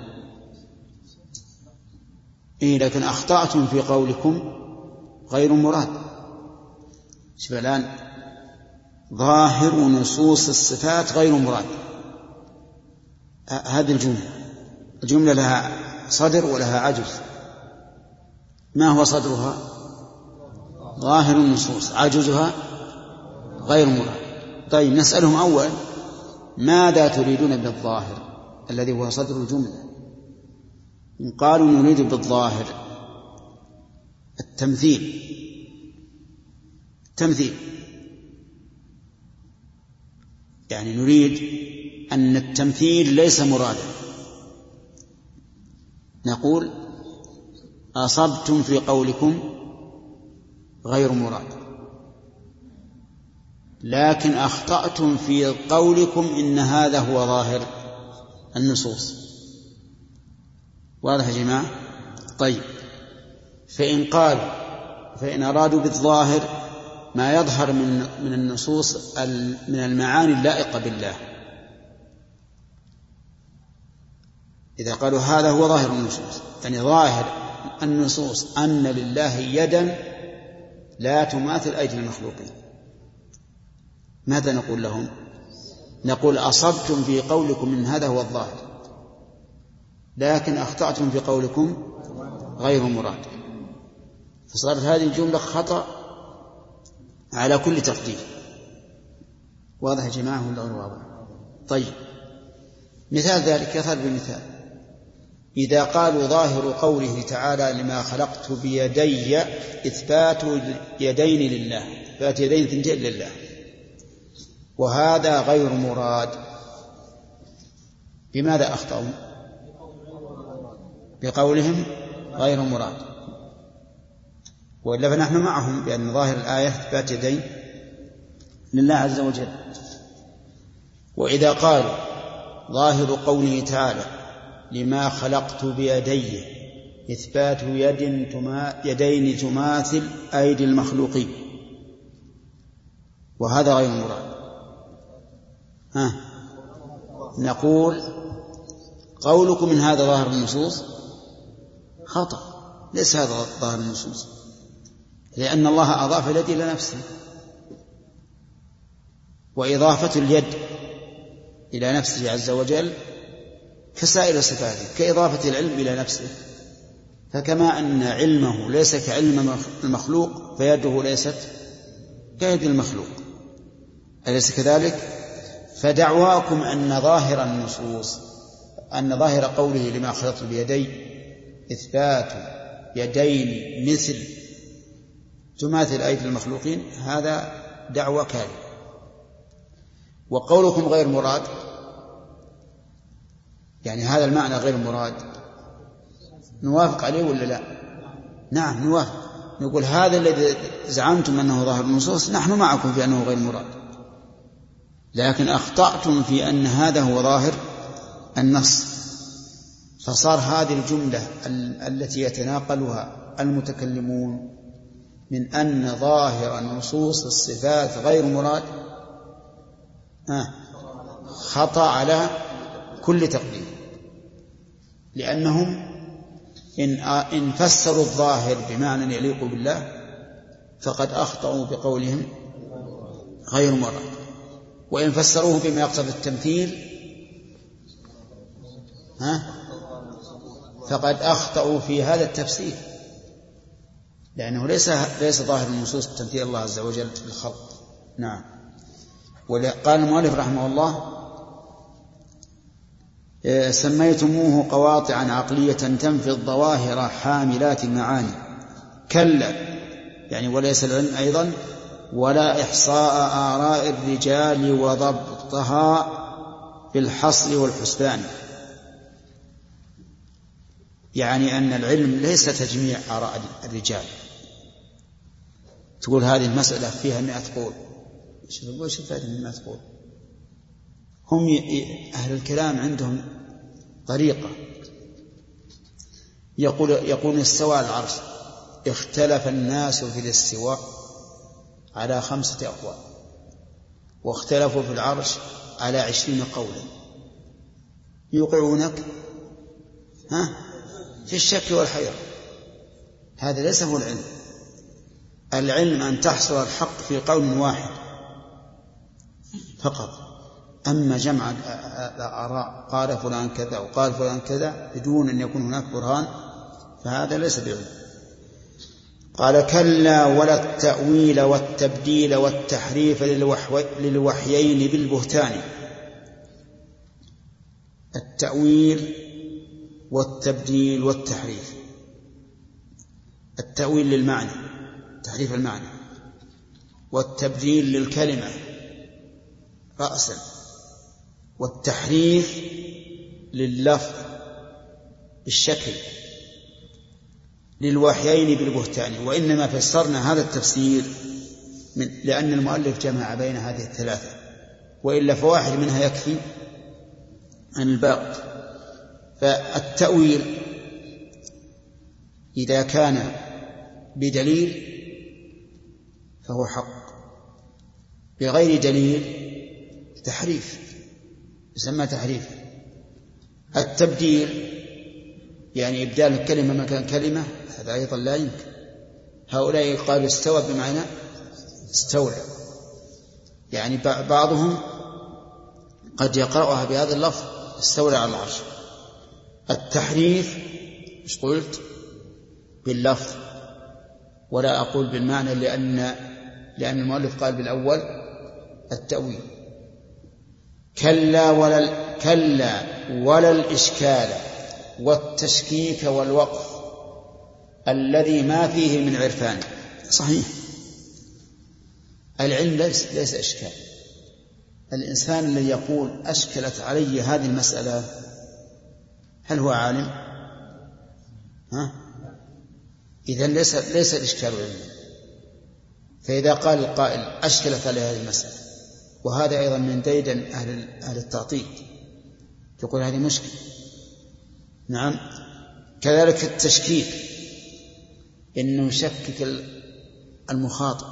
إيه لكن أخطأتم في قولكم غير مراد. شوف الآن ظاهر نصوص الصفات غير مراد. هذه الجملة الجملة لها صدر ولها عجز. ما هو صدرها؟ ظاهر النصوص عجزها غير مراد. طيب نسألهم أول. ماذا تريدون بالظاهر؟ الذي هو صدر الجملة. إن قالوا نريد بالظاهر التمثيل. تمثيل يعني نريد أن التمثيل ليس مرادا. نقول أصبتم في قولكم غير مراد. لكن أخطأتم في قولكم إن هذا هو ظاهر النصوص. واضح يا جماعة؟ طيب. فإن قالوا فإن أرادوا بالظاهر ما يظهر من من النصوص من المعاني اللائقة بالله. إذا قالوا هذا هو ظاهر النصوص يعني ظاهر النصوص أن لله يدا لا تماثل أيدي المخلوقين. ماذا نقول لهم؟ نقول أصبتم في قولكم إن هذا هو الظاهر. لكن أخطأتم في قولكم غير مراد. فصارت هذه الجملة خطأ على كل تقدير. واضح يا جماعة ولا واضح؟ طيب. مثال ذلك يظهر بمثال. إذا قالوا ظاهر قوله تعالى لما خلقت بيدي إثبات يدين لله إثبات يدين ثنتين لله. وهذا غير مراد. بماذا أخطأوا؟ بقولهم غير مراد. وإلا فنحن معهم بأن ظاهر الآية إثبات يدين لله عز وجل. وإذا قالوا ظاهر قوله تعالى لما خلقت بيدي إثبات يد تما يدين تماثل أيدي المخلوقين. وهذا غير مراد. ها. نقول قولكم من هذا ظاهر النصوص خطأ ليس هذا ظاهر النصوص لأن الله أضاف اليد إلى نفسه. وإضافة اليد إلى نفسه عز وجل كسائر صفاته كإضافة العلم إلى نفسه. فكما أن علمه ليس كعلم المخلوق فيده ليست كيد المخلوق. أليس كذلك؟ فدعواكم أن ظاهر النصوص أن ظاهر قوله لما خلقت بيدي إثبات يدين مثل تماثل أيدي المخلوقين هذا دعوة كاذبة وقولكم غير مراد يعني هذا المعنى غير مراد نوافق عليه ولا لا؟ نعم نوافق. نقول هذا الذي زعمتم أنه ظاهر النصوص نحن معكم في أنه غير مراد. لكن أخطأتم في أن هذا هو ظاهر النص فصار هذه الجملة التي يتناقلها المتكلمون من أن ظاهر نصوص الصفات غير مراد خطأ على كل تقدير لأنهم إن إن فسروا الظاهر بمعنى يليق بالله فقد أخطأوا بقولهم غير مراد. وإن فسروه بما يقتضي التمثيل ها؟ فقد أخطأوا في هذا التفسير لأنه ليس ليس ظاهر النصوص تمثيل الله عز وجل في الخلق. نعم. وقال المؤلف رحمه الله آه، سميتموه قواطعا عقلية تنفي الظواهر حاملات المعاني. كلا يعني وليس العلم أيضا ولا إحصاء آراء الرجال وضبطها بالحصر والحسبان. يعني أن العلم ليس تجميع آراء الرجال. تقول هذه المسألة فيها مئة قول. إيش الفائدة من مئة قول. هم أهل الكلام عندهم طريقة. يقول يقول استوى العرش اختلف الناس في الاستواء. على خمسة أقوال. واختلفوا في العرش على عشرين قولا. يوقعونك ها؟ في الشك والحيرة. هذا ليس هو العلم. العلم أن تحصر الحق في قول واحد فقط. أما جمع الآراء قال فلان كذا وقال فلان كذا بدون أن يكون هناك برهان فهذا ليس بعلم. قال كلا ولا التأويل والتبديل والتحريف للوحيين بالبهتان. التأويل والتبديل والتحريف. التأويل للمعنى تحريف المعنى. والتبديل للكلمة رأسا. والتحريف لللفظ بالشكل. للوحيين بالبهتان وإنما فسرنا هذا التفسير من لأن المؤلف جمع بين هذه الثلاثة وإلا فواحد منها يكفي عن الباقي. فالتأويل إذا كان بدليل فهو حق بغير دليل تحريف يسمى تحريف. التبديل يعني إبدال الكلمة مكان كلمة هذا أيضا لا يمكن. هؤلاء قالوا استوى بمعنى استولى. يعني بعضهم قد يقرأها بهذا اللفظ استولى على العرش. التحريف إيش قلت؟ باللفظ. ولا أقول بالمعنى لأن لأن المؤلف قال بالأول التأويل. كلا ولا كلا ولا الإشكال. والتشكيك والوقف الذي ما فيه من عرفان. صحيح. العلم ليس ليس إشكال. الإنسان الذي يقول أشكلت علي هذه المسألة هل هو عالم؟ ها؟ إذا ليس ليس الإشكال علما فإذا قال القائل أشكلت علي هذه المسألة وهذا أيضا من ديدن أهل أهل التعطيل يقول هذه مشكلة. نعم. كذلك التشكيك إنه يشكك المخاطب.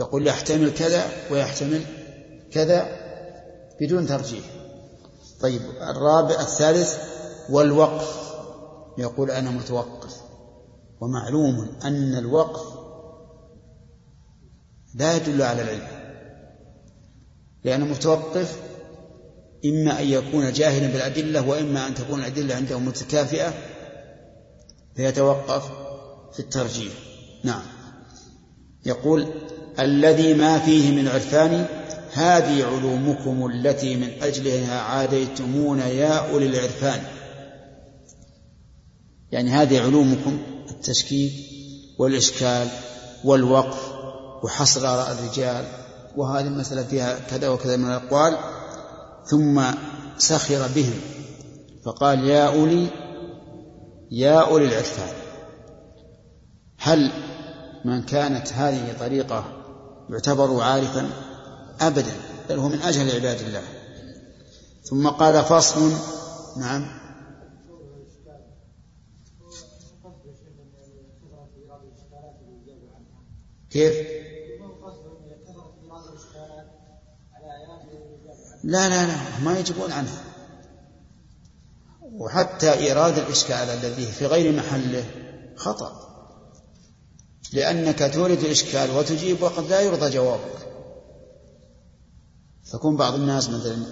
يقول يحتمل كذا ويحتمل كذا بدون ترجيح. طيب الرابع الثالث والوقف. يقول أنا متوقف. ومعلوم أن الوقف لا يدل على العلم. لأن المتوقف إما أن يكون جاهلا بالأدلة وإما أن تكون الأدلة عنده متكافئة فيتوقف في الترجيح. نعم. يقول الذي ما فيه من عرفان هذه علومكم التي من أجلها عاديتمون يا أولي العرفان. يعني هذه علومكم التشكيك والإشكال والوقف وحصر آراء الرجال وهذه المسألة فيها كذا وكذا من الأقوال. ثم سخر بهم. فقال يا أولي يا أولي العرفان هل من كانت هذه طريقة يعتبر عارفا؟ أبدا بل هو من أجهل عباد الله. ثم قال فصل نعم. كيف؟ لا لا لا ما يجبون عنها. وحتى إيراد الإشكال الذي في غير محله خطأ لأنك تورد الإشكال وتجيب وقد لا يرضى جوابك. فكون بعض الناس مثلا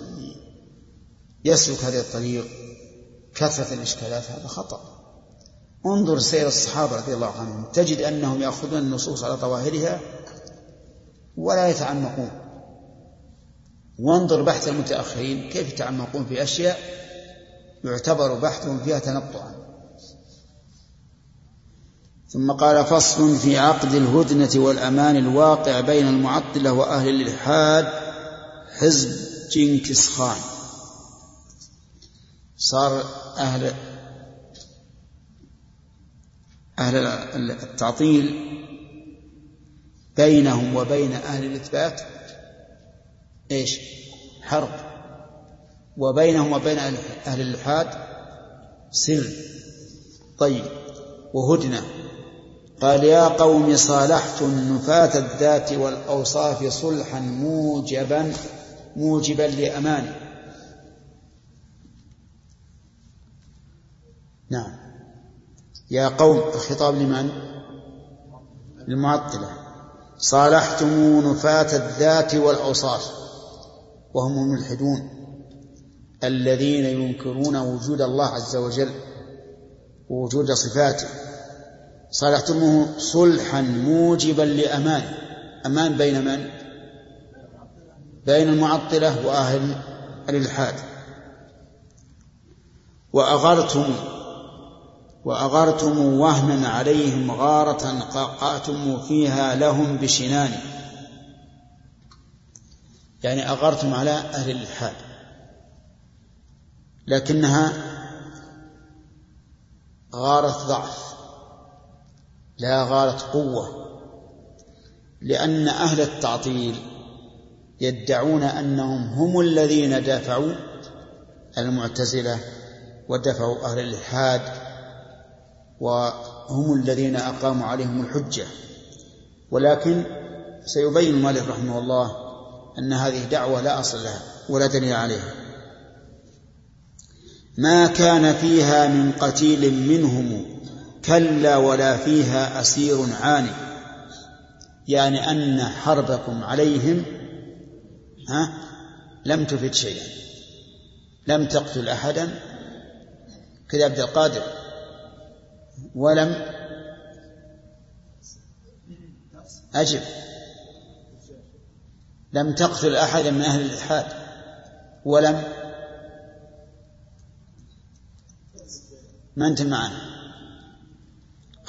يسلك هذه الطريق كثرة الإشكالات هذا خطأ. انظر سير الصحابة رضي الله عنهم تجد أنهم يأخذون النصوص على ظواهرها ولا يتعمقون. وانظر بحث المتأخرين كيف يتعمقون في أشياء يعتبر بحثهم فيها تنطعا. ثم قال فصل في عقد الهدنة والأمان الواقع بين المعطلة وأهل الإلحاد حزب جنكس خان صار أهل أهل التعطيل بينهم وبين أهل الإثبات إيش؟ حرب. وبينهم وبين أهل الإلحاد سر. طيب وهدنة. قال يا قوم صالحت النفاة الذات والأوصاف صلحا موجبا موجبا لأماني. نعم. يا قوم الخطاب لمن؟ للمعطلة. صالحتم نفاة الذات والأوصاف. وهم الملحدون الذين ينكرون وجود الله عز وجل ووجود صفاته. صالحتموه صلحا موجبا لأمان. أمان بين من؟ بين المعطلة وأهل الإلحاد. وأغرتم وأغرتم وهنا عليهم غارة قاقعتم فيها لهم بشنان. يعني أغرتم على أهل الإلحاد. لكنها غارة ضعف لا غارة قوة لأن أهل التعطيل يدعون أنهم هم الذين دافعوا المعتزلة ودفعوا أهل الإلحاد وهم الذين أقاموا عليهم الحجة. ولكن سيبين مالك رحمه الله أن هذه دعوة لا أصل لها ولا دليل عليها. ما كان فيها من قتيل منهم كلا ولا فيها أسير عاني. يعني أن حربكم عليهم ها لم تفد شيئا. لم تقتل أحدا كذا عبد القادر. ولم أجب لم تقتل أحدا من أهل الإلحاد ولم ما أنت معنا؟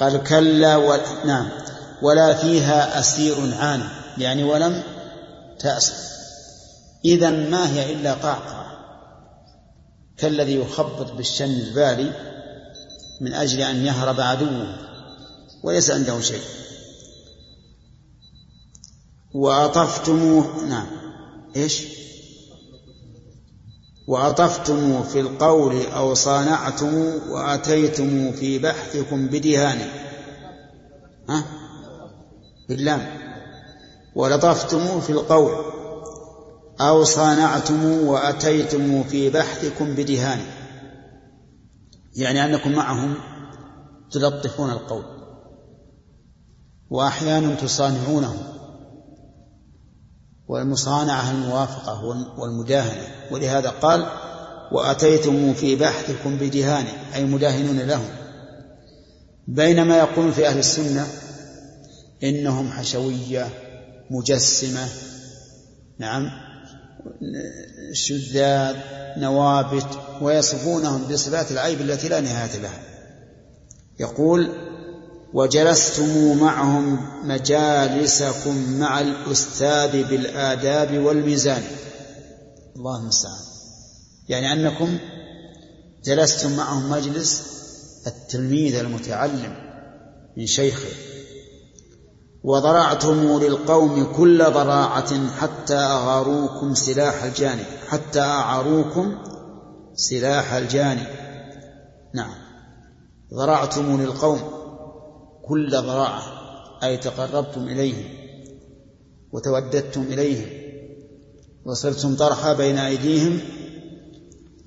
قال كلا و... نعم ولا فيها أسير عاني يعني ولم تأسر إذا ما هي إلا قعقعة كالذي يخبط بالشن البالي من أجل أن يهرب عدوه وليس عنده شيء. وأطفتموه نعم. إيش؟ وأطفتم في القول أو صانعتم وأتيتم في بحثكم بدهان ها؟ باللام. ولطفتم في القول أو صانعتم وأتيتم في بحثكم بدهان يعني أنكم معهم تلطفون القول وأحيانا تصانعونه والمصانعة الموافقة والمداهنة. ولهذا قال وأتيتم في بحثكم بدهان أي مداهنون لهم بينما يقولون في أهل السنة إنهم حشوية مجسمة نعم شذاذ نوابت ويصفونهم بصفات العيب التي لا نهاية لها. يقول وجلستم معهم مجالسكم مع الأستاذ بالآداب والميزان. الله المستعان. يعني أنكم جلستم معهم مجلس التلميذ المتعلم من شيخه وضرعتم للقوم كل ضراعة حتى أغاروكم سلاح الجانب حتى أعاروكم سلاح الجانب. نعم. ضرعتم للقوم. كل ضراعة أي تقربتم إليهم وتوددتم إليهم وصرتم طرحا بين أيديهم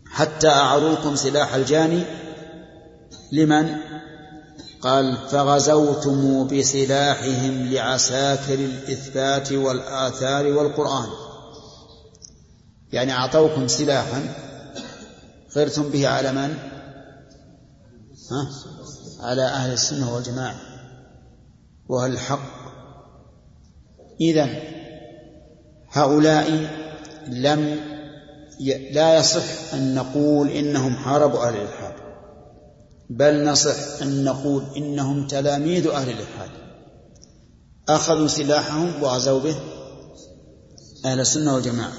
حتى أعروكم سلاح الجاني لمن؟ قال فغزوتم بسلاحهم لعساكر الإثبات والآثار والقرآن يعني أعطوكم سلاحا غرتم به على من؟ ها؟ على أهل السنة والجماعة وأهل الحق. إذا هؤلاء لم لا يصح أن نقول إنهم حاربوا أهل الإلحاد بل نصح أن نقول إنهم تلاميذ أهل الإلحاد. أخذوا سلاحهم وغزوا به أهل السنة والجماعة.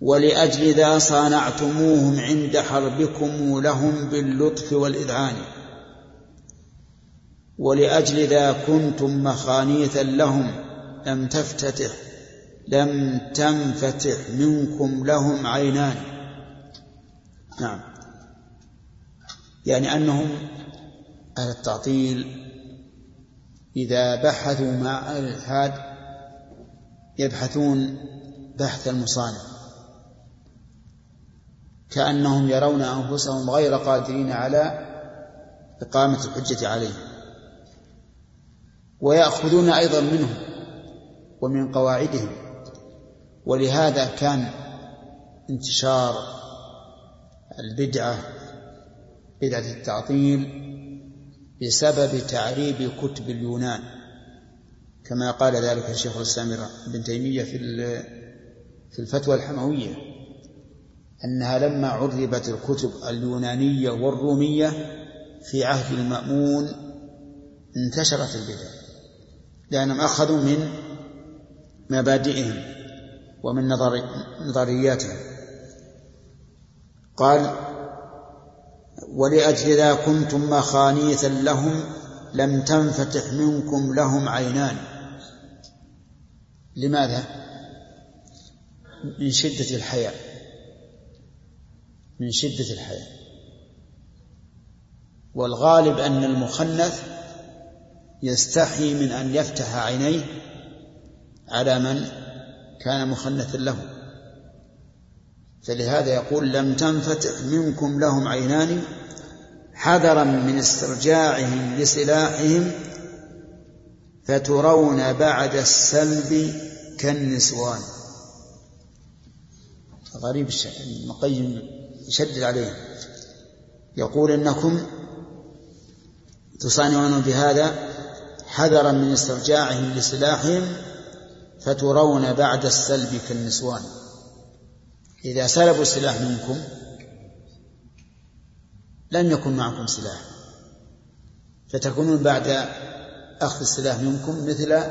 ولأجل ذا صانعتموهم عند حربكم لهم باللطف والإذعان. ولأجل ذا كنتم مخانيثا لهم لم تفتتح لم تنفتح منكم لهم عينان. نعم. يعني أنهم أهل التعطيل إذا بحثوا مع الإلحاد يبحثون بحث المصانع. كأنهم يرون أنفسهم غير قادرين على إقامة الحجة عليهم. ويأخذون أيضا منهم ومن قواعدهم. ولهذا كان انتشار البدعة بدعة التعطيل بسبب تعريب كتب اليونان. كما قال ذلك الشيخ الإسلام ابن تيمية في في الفتوى الحموية أنها لما عربت الكتب اليونانية والرومية في عهد المأمون انتشرت البدع. لأنهم أخذوا من مبادئهم ومن نظرياتهم. قال ولأجل ذا كنتم مخانيثا لهم لم تنفتح منكم لهم عينان. لماذا؟ من شدة الحياء. من شدة الحياء. والغالب أن المخنث يستحي من أن يفتح عينيه على من كان مخنثا له. فلهذا يقول لم تنفتح منكم لهم عينان حذرا من استرجاعهم لسلاحهم فترون بعد السلب كالنسوان. غريب المقيم يشدد عليه. يقول إنكم تصانعون بهذا حذرا من استرجاعهم لسلاحهم فترون بعد السلب كالنسوان. إذا سلبوا السلاح منكم لم يكن معكم سلاح. فتكونون بعد أخذ السلاح منكم مثل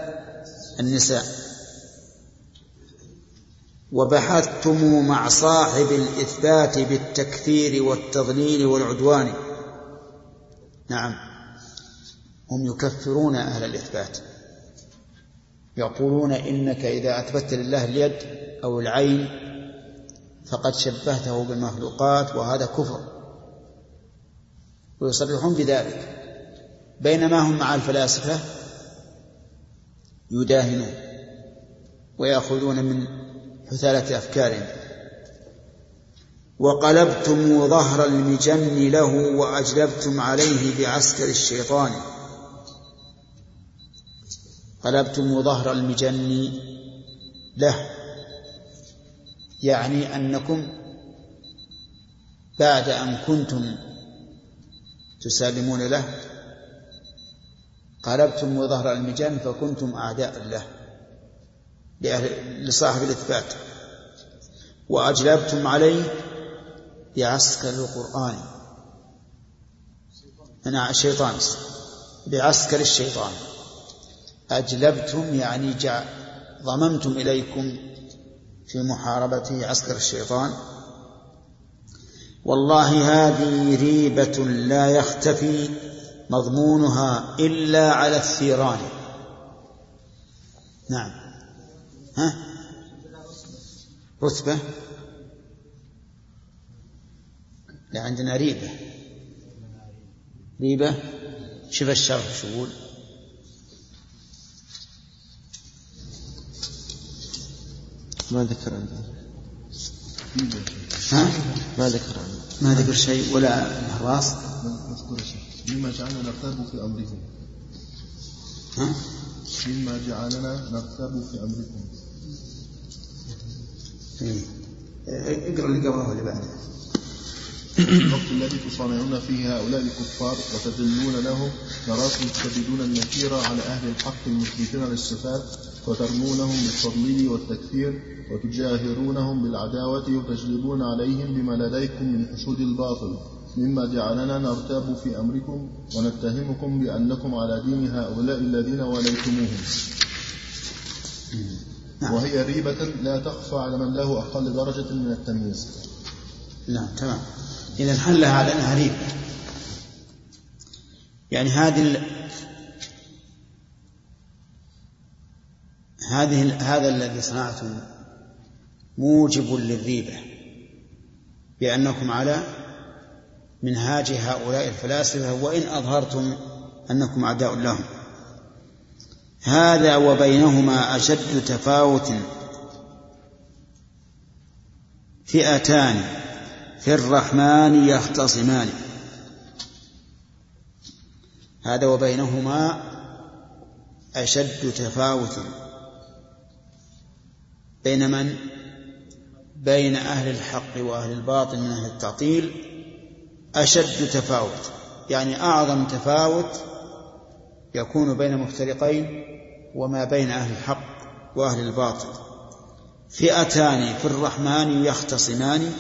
النساء. وبحثتم مع صاحب الإثبات بالتكفير والتضليل والعدوان. نعم. هم يكفرون أهل الإثبات. يقولون إنك إذا أثبتت لله اليد أو العين فقد شبهته بالمخلوقات وهذا كفر. ويصرحون بذلك. بينما هم مع الفلاسفة يداهنون ويأخذون من حثالة أفكارهم. وقلبتم ظهر المجن له وأجلبتم عليه بعسكر الشيطان. قلبتم ظهر المجن له. يعني أنكم بعد أن كنتم تسالمون له قلبتم ظهر المجن فكنتم أعداء له لصاحب الإثبات. وأجلبتم عليه بعسكر القرآن. أنا الشيطان بعسكر الشيطان. أجلبتم يعني جع ضممتم إليكم في محاربته عسكر الشيطان. والله هذه ريبة لا يختفي مضمونها إلا على الثيران. نعم. ها؟ رتبة. لا عندنا ريبة. ريبة؟ شوف الشرح شو يقول. ما ذكر عندنا ها؟ ما ذكر عندنا ما ذكر شيء ولا مهراس نذكر شيء. مما جعلنا نرتاب في أمركم. ها؟ مما جعلنا نرتاب في أمركم. إيه. اقرأ اللي قبله واللي بعده. الوقت الذي تصانعون فيه هؤلاء الكفار وتذلون لهم نراكم تشددون النكير على أهل الحق المثبتين للصفات وترمونهم بالتضليل والتكفير وتجاهرونهم بالعداوة وتجلبون عليهم بما لديكم من حشود الباطل مما جعلنا نرتاب في أمركم ونتهمكم بأنكم على دين هؤلاء الذين وليتموهم. وهي ريبة لا تخفى على من له أقل درجة من التمييز. نعم تمام. إذا حلها على أنها ريبة؟ يعني هذه هذه. هذا الذي صنعتم موجب للريبة بأنكم على منهاج هؤلاء الفلاسفة وإن أظهرتم أنكم أعداء لهم هذا وبينهما أشد تفاوت فئتان في الرحمن يختصمان هذا وبينهما أشد تفاوت بين من؟ بين أهل الحق وأهل الباطل من أهل التعطيل أشد تفاوت يعني أعظم تفاوت يكون بين مفترقين وما بين أهل الحق وأهل الباطل. فئتان في الرحمن يختصمان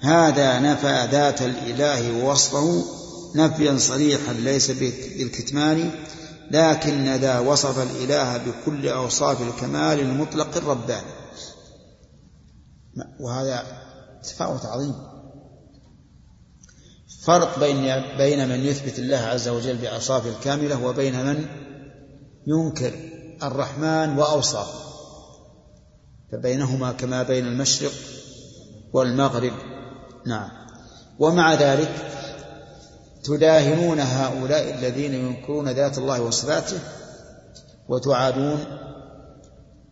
هذا نفى ذات الإله ووصفه نفيا صريحا ليس بالكتمان لكن ذا وصف الإله بكل أوصاف الكمال المطلق الرباني. وهذا تفاوت عظيم فرق بين بين من يثبت الله عز وجل بأوصافه الكاملة وبين من ينكر الرحمن وأوصافه. فبينهما كما بين المشرق والمغرب. نعم. ومع ذلك تداهنون هؤلاء الذين ينكرون ذات الله وصفاته وتعادون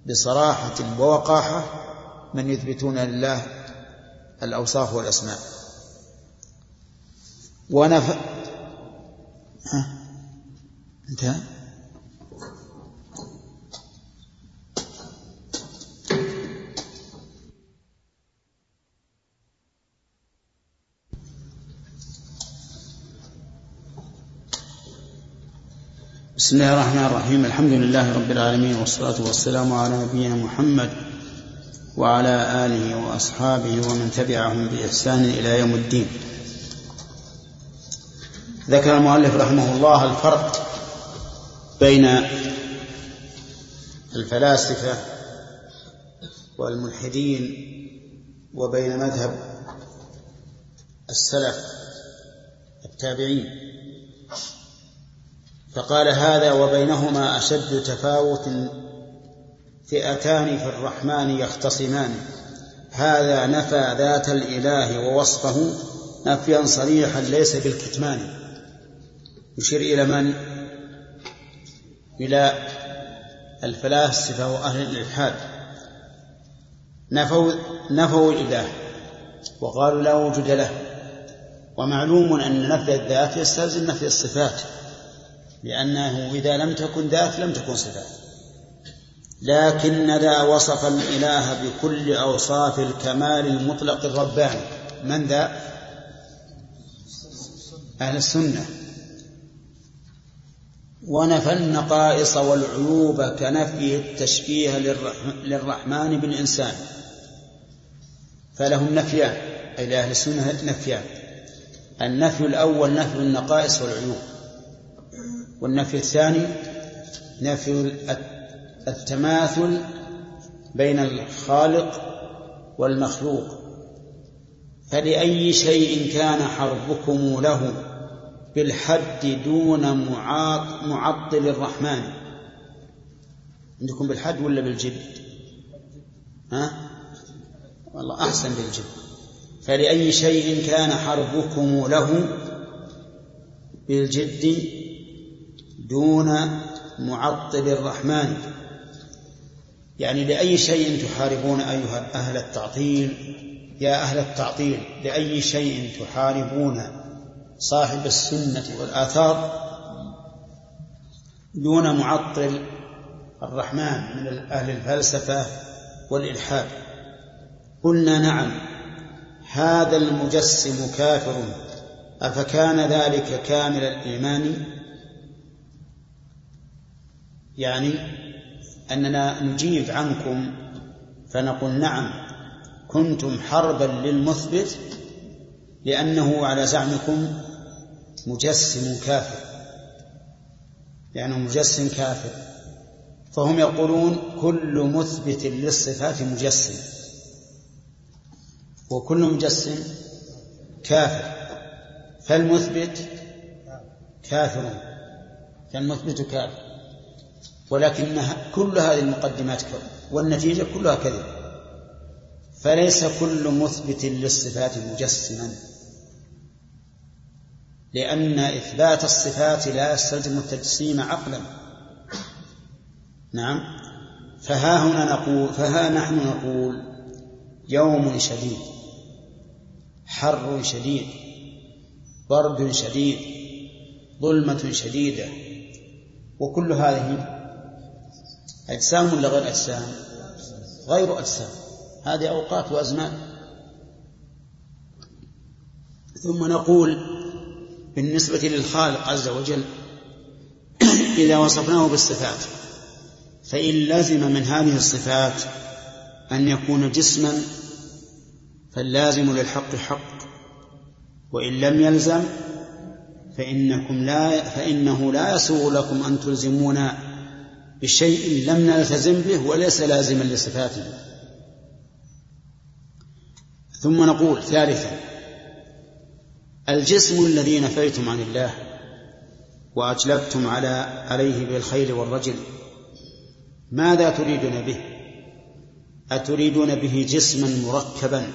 بصراحة ووقاحة من يثبتون لله الأوصاف والأسماء. ونف ها؟ انتهى. بسم الله الرحمن الرحيم. الحمد لله رب العالمين والصلاة والسلام على نبينا محمد وعلى آله وأصحابه ومن تبعهم بإحسان إلى يوم الدين. ذكر المؤلف رحمه الله الفرق بين الفلاسفة والملحدين وبين مذهب السلف التابعين. فقال هذا وبينهما أشد تفاوت فئتان في الرحمن يختصمان. هذا نفى ذات الإله ووصفه نفيا صريحا ليس بالكتمان. يشير إلى من؟ إلى الفلاسفة وأهل الإلحاد. نفوا نفوا الإله وقالوا لا وجود له. ومعلوم أن نفي الذات يستلزم نفي الصفات لأنه إذا لم تكن ذات لم تكن صفات. لكن ذا وصف الإله بكل أوصاف الكمال المطلق الرباني. من ذا؟ أهل السنة. ونفى النقائص والعيوب كنفي التشبيه للرحمن بالإنسان. فلهم نفيان أي لأهل السنة نفيان. النفي الأول نفي النقائص والعيوب. والنفي الثاني نفي التماثل بين الخالق والمخلوق فلأي شيء كان حربكم له بالحد دون معطل الرحمن. عندكم بالحد ولا بالجد؟ ها؟ والله أحسن بالجد. فلأي شيء كان حربكم له بالجد دون معطل الرحمن. يعني لأي شيء تحاربون أيها أهل التعطيل يا أهل التعطيل لأي شيء تحاربون صاحب السنة والآثار دون معطل الرحمن من أهل الفلسفة والإلحاد. قلنا نعم هذا المجسم كافر أفكان ذلك كامل الإيمان؟ يعني أننا نجيب عنكم فنقول نعم كنتم حربا للمثبت لأنه على زعمكم مجسم كافر لأنه مجسم كافر. فهم يقولون كل مثبت للصفات مجسم وكل مجسم كافر. فالمثبت كافر فالمثبت كافر. ولكن كل هذه المقدمات والنتيجة كلها كذب. فليس كل مثبت للصفات مجسما لأن إثبات الصفات لا يستلزم التجسيم عقلا. نعم. فها هنا نقول فها نحن نقول يوم شديد حر شديد برد شديد ظلمة شديدة وكل هذه أجسام ولا غير أجسام؟ غير أجسام. هذه أوقات وأزمان. ثم نقول بالنسبة للخالق عز وجل إذا وصفناه بالصفات فإن لزم من هذه الصفات أن يكون جسما فاللازم للحق حق. وإن لم يلزم فإنكم لا فإنه لا يسوغ لكم أن تلزمونا بشيء لم نلتزم به وليس لازما لصفاته. ثم نقول ثالثا الجسم الذي نفيتم عن الله وأجلبتم على عليه بالخيل والرجل ماذا تريدون به؟ أتريدون به جسما مركبا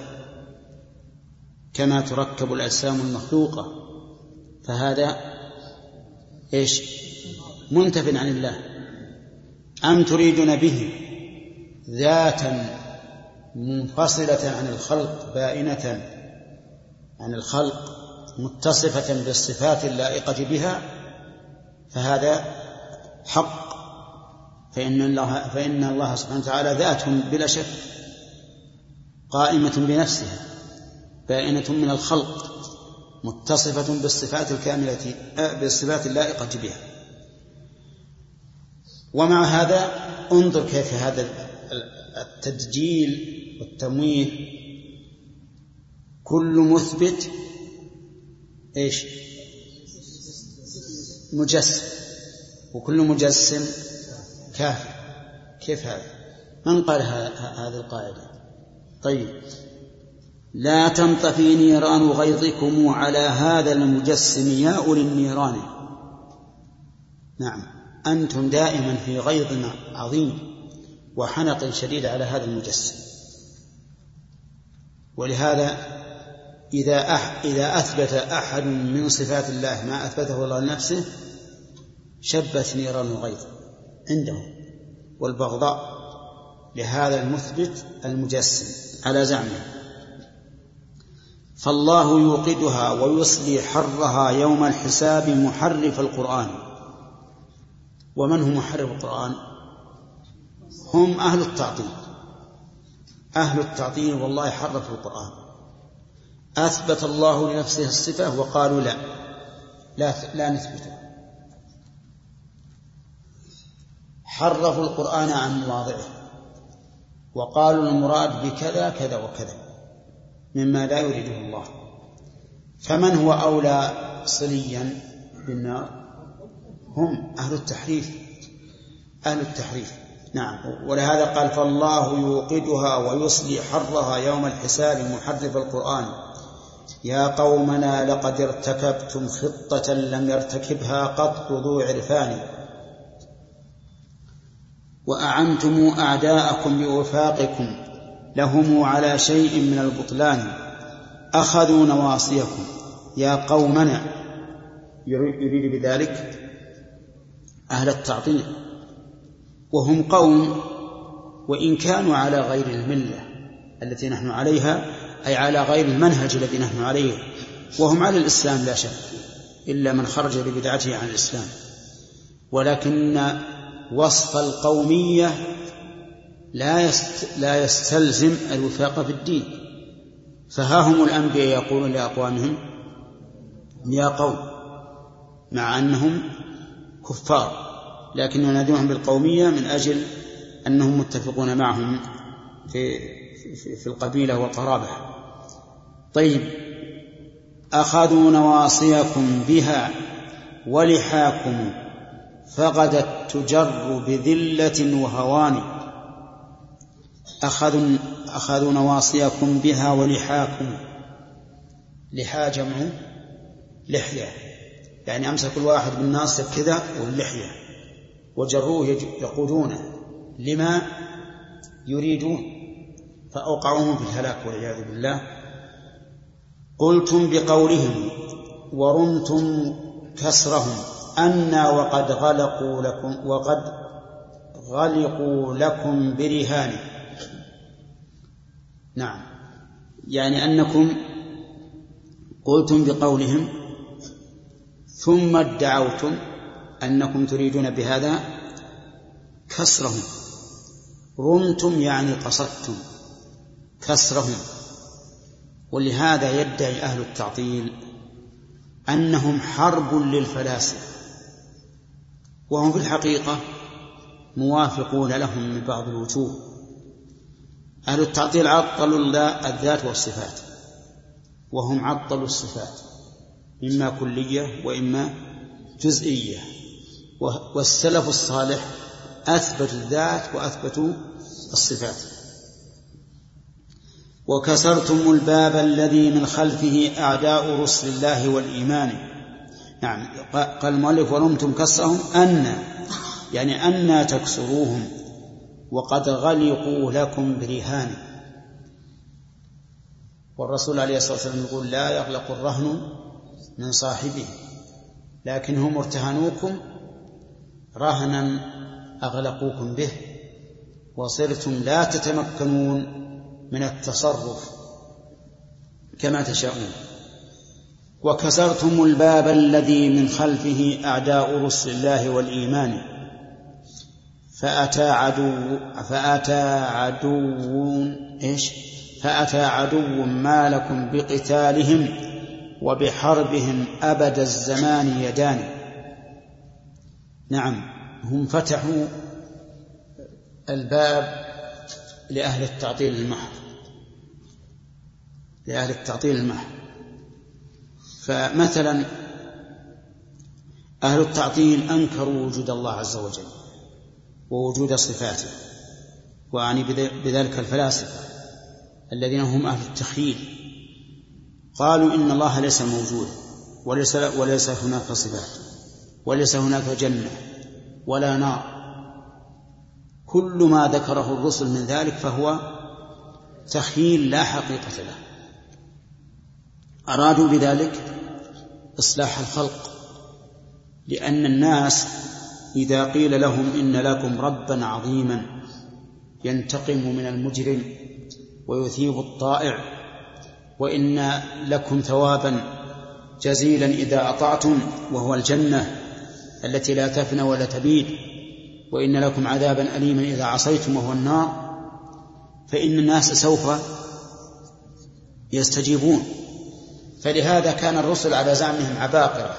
كما تركب الأجسام المخلوقة؟ فهذا إيش؟ منتف عن الله. أم تريدون به ذاتا منفصلة عن الخلق بائنة عن الخلق متصفة بالصفات اللائقة بها؟ فهذا حق. فإن الله فإن الله سبحانه وتعالى ذات بلا شك قائمة بنفسها بائنة من الخلق متصفة بالصفات الكاملة بالصفات اللائقة بها. ومع هذا انظر كيف هذا التدجيل والتمويه. كل مثبت إيش؟ مجسم. وكل مجسم كافر كيف هذا؟ من قال هذه القاعدة؟ طيب. لا تنطفي نيران غيظكم على هذا المجسم يا أولي النيران نعم. أنتم دائما في غيظ عظيم وحنق شديد على هذا المجسم. ولهذا إذا أح إذا أثبت أحد من صفات الله ما أثبته الله لنفسه شبت نيران الغيظ عندهم والبغضاء لهذا المثبت المجسم على زعمه. فالله يوقدها ويصلي حرها يوم الحساب محرف القرآن. ومن هم محرف القرآن؟ هم أهل التعطيل. أهل التعطيل والله حرفوا القرآن. أثبت الله لنفسه الصفة وقالوا لا. لا لا نثبته حرفوا القرآن عن مواضعه. وقالوا المراد بكذا كذا وكذا. مما لا يريده الله. فمن هو أولى صليا بالنار؟ هم أهل التحريف أهل التحريف. نعم. ولهذا قال فالله يوقدها ويصلي حرها يوم الحساب محرف القرآن. يا قومنا لقد ارتكبتم خطة لم يرتكبها قط ذو عرفان. وأعنتم أعداءكم بوفاقكم لهم على شيء من البطلان. أخذوا نواصيكم. يا قومنا. يريد بذلك أهل التعطيل وهم قوم وإن كانوا على غير الملة التي نحن عليها أي على غير المنهج الذي نحن عليه وهم على الإسلام لا شك إلا من خرج ببدعته عن الإسلام. ولكن وصف القومية لا لا يستلزم الوفاق في الدين. فها هم الأنبياء يقولون لأقوامهم يا قوم مع أنهم كفار لكن ينادونهم بالقومية من أجل أنهم متفقون معهم في في القبيلة والقرابة. طيب أخذوا نواصيكم بها ولحاكم فغدت تجر بذلة وهوان. أخذوا أخذوا نواصيكم بها ولحاكم. لحى جمع لحية. يعني أمسك الواحد بالناصية كذا واللحية. وجروه يقودونه. لما يريدون. فأوقعوهم في الهلاك والعياذ بالله. قلتم بقولهم ورمتم كسرهم. أنا وقد غلقوا لكم وقد غلقوا لكم برهان نعم. يعني أنكم قلتم بقولهم ثم ادعوتم أنكم تريدون بهذا كسرهم. رمتم يعني قصدتم. كسرهم. ولهذا يدعي أهل التعطيل أنهم حرب للفلاسفة. وهم في الحقيقة موافقون لهم من بعض الوجوه. أهل التعطيل عطلوا الذات والصفات. وهم عطلوا الصفات. إما كلية وإما جزئية. والسلف الصالح أثبتوا الذات وأثبتوا الصفات. وكسرتم الباب الذي من خلفه أعداء رسل الله والإيمان. نعم قال المؤلف ورمتم كسرهم أن يعني أن تكسروهم. وقد غلقوا لكم برهان والرسول عليه الصلاة والسلام يقول لا يغلق الرهن من صاحبه. لكن هم ارتهنوكم رهنا أغلقوكم به وصرتم لا تتمكنون من التصرف كما تشاءون. وكسرتم الباب الذي من خلفه أعداء رسل الله والإيمان. فأتى عدو فأتى عدو إيش؟ فأتى عدو ما لكم بقتالهم. وبحربهم أبد الزمان يدان. نعم هم فتحوا الباب لأهل التعطيل المحض. لأهل التعطيل المحض. فمثلا أهل التعطيل أنكروا وجود الله عز وجل ووجود صفاته وأعني بذلك الفلاسفة الذين هم أهل التخييل. قالوا إن الله ليس موجودا وليس وليس هناك صفات وليس هناك جنة ولا نار. كل ما ذكره الرسل من ذلك فهو تخيل لا حقيقة له. أرادوا بذلك إصلاح الخلق لأن الناس إذا قيل لهم إن لكم ربا عظيما ينتقم من المجرم ويثيب الطائع وإن لكم ثوابا جزيلا إذا أطعتم وهو الجنة التي لا تفنى ولا تبيد. وإن لكم عذابا أليما إذا عصيتم وهو النار. فإن الناس سوف يستجيبون. فلهذا كان الرسل على زعمهم عباقرة.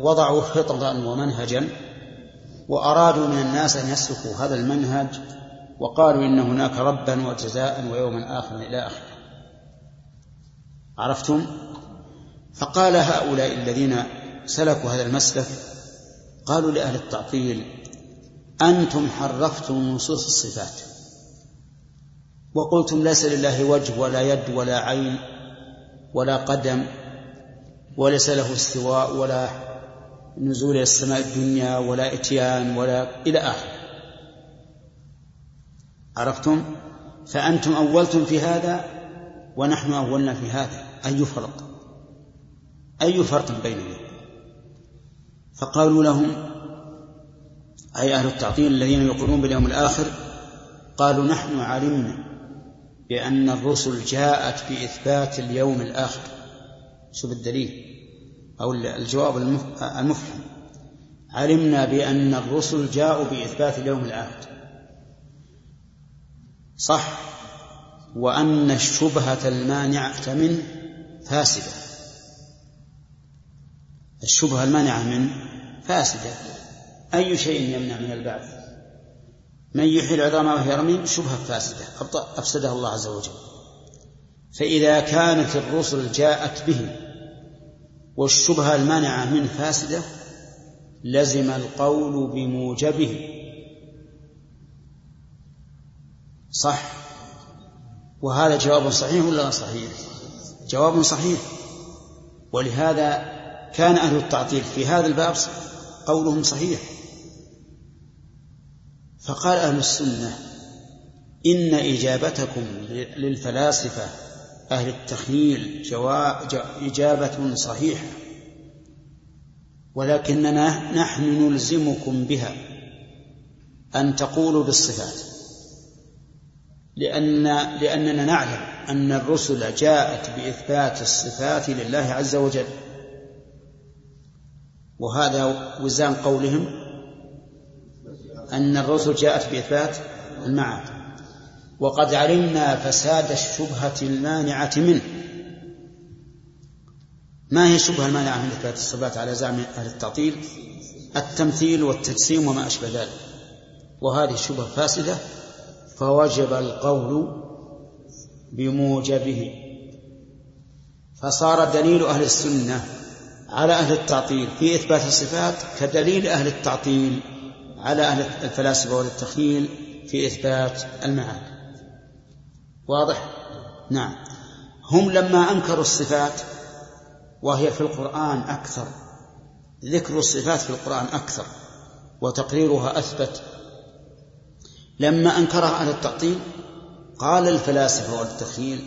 وضعوا خططا ومنهجا وأرادوا من الناس أن يسلكوا هذا المنهج. وقالوا إن هناك ربا وجزاء ويوما آخر إلى آخره. عرفتم؟ فقال هؤلاء الذين سلكوا هذا المسلك قالوا لأهل التعطيل أنتم حرفتم نصوص الصفات وقلتم ليس لله وجه ولا يد ولا عين ولا قدم وليس له استواء ولا نزول إلى السماء الدنيا ولا إتيان ولا إلى آخره. عرفتم؟ فأنتم أولتم في هذا ونحن أولنا في هذا. أي فرق؟ أي فرق بيننا فقالوا لهم أي أهل التعطيل الذين يقولون باليوم الآخر قالوا نحن علمنا بأن الرسل جاءت بإثبات اليوم الآخر. شوف الدليل أو الجواب المفهم. علمنا بأن الرسل جاءوا بإثبات اليوم الآخر. صح. وأن الشبهة المانعة منه فاسدة. الشبهة المانعة منه فاسدة. أي شيء يمنع من البعث؟ من يحيي العظام وهي رميم شبهة فاسدة. أفسدها الله عز وجل. فإذا كانت الرسل جاءت به والشبهة المانعة منه فاسدة لزم القول بموجبه صح؟ وهذا جواب صحيح ولا صحيح؟ جواب صحيح. ولهذا كان أهل التعطيل في هذا الباب قولهم صحيح. فقال أهل السنة إن إجابتكم للفلاسفة أهل التخييل إجابة صحيحة ولكننا نحن نلزمكم بها أن تقولوا بالصفات. لأن لأننا نعلم أن الرسل جاءت بإثبات الصفات لله عز وجل. وهذا وزان قولهم أن الرسل جاءت بإثبات المعاد. وقد علمنا فساد الشبهة المانعة منه. ما هي الشبهة المانعة من إثبات الصفات على زعم أهل التعطيل؟ التمثيل والتجسيم وما أشبه ذلك. وهذه الشبهة فاسدة فوجب القول بموجبه. فصار دليل أهل السنة على أهل التعطيل. في إثبات الصفات كدليل أهل التعطيل على أهل الفلاسفة والتخيل في إثبات المعاد واضح؟ نعم. هم لما أنكروا الصفات وهي في القرآن أكثر ذكر الصفات في القرآن أكثر وتقريرها أثبت لما أنكرها أهل التعطيل قال الفلاسفة والتخيل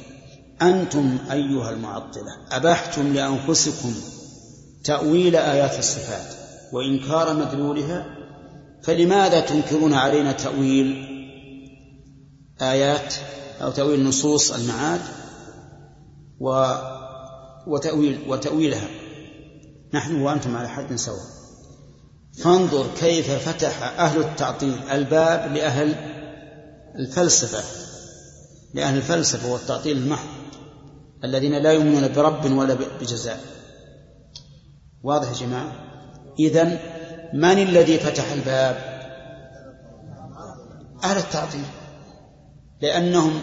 أنتم أيها المعطلة أبحتم لأنفسكم تأويل آيات الصفات وإنكار مدلولها؟ فلماذا تنكرون علينا تأويل آيات أو تأويل نصوص المعاد و وتأويل وتأويلها؟ نحن وأنتم على حد سواء. فانظر كيف فتح أهل التعطيل الباب لأهل الفلسفة لأهل الفلسفة والتعطيل المحض الذين لا يؤمنون برب ولا بجزاء. واضح يا جماعة؟ إذن من الذي فتح الباب؟ أهل التعطيل لأنهم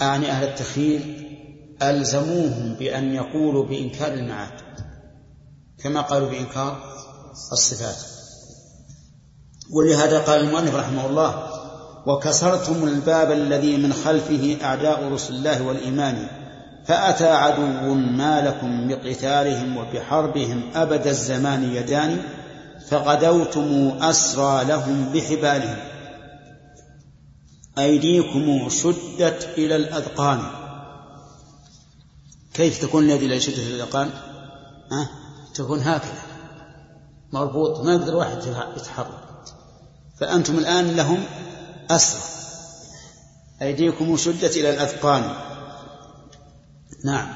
أعني أهل التخيل ألزموهم بأن يقولوا بإنكار المعاد كما قالوا بإنكار الصفات ولهذا قال المؤلف رحمه الله وكسرتم الباب الذي من خلفه أعداء رسل الله والإيمان فأتى عدو ما لكم بقتالهم وبحربهم أبد الزمان يدان فغدوتم أسرى لهم بحبالهم أيديكم شدت إلى الأذقان كيف تكون اليد إلى الأذقان؟ ها؟ تكون هكذا مربوط ما يقدر واحد يتحرك. فأنتم الآن لهم أسرى أيديكم شدت إلى الأذقان. نعم.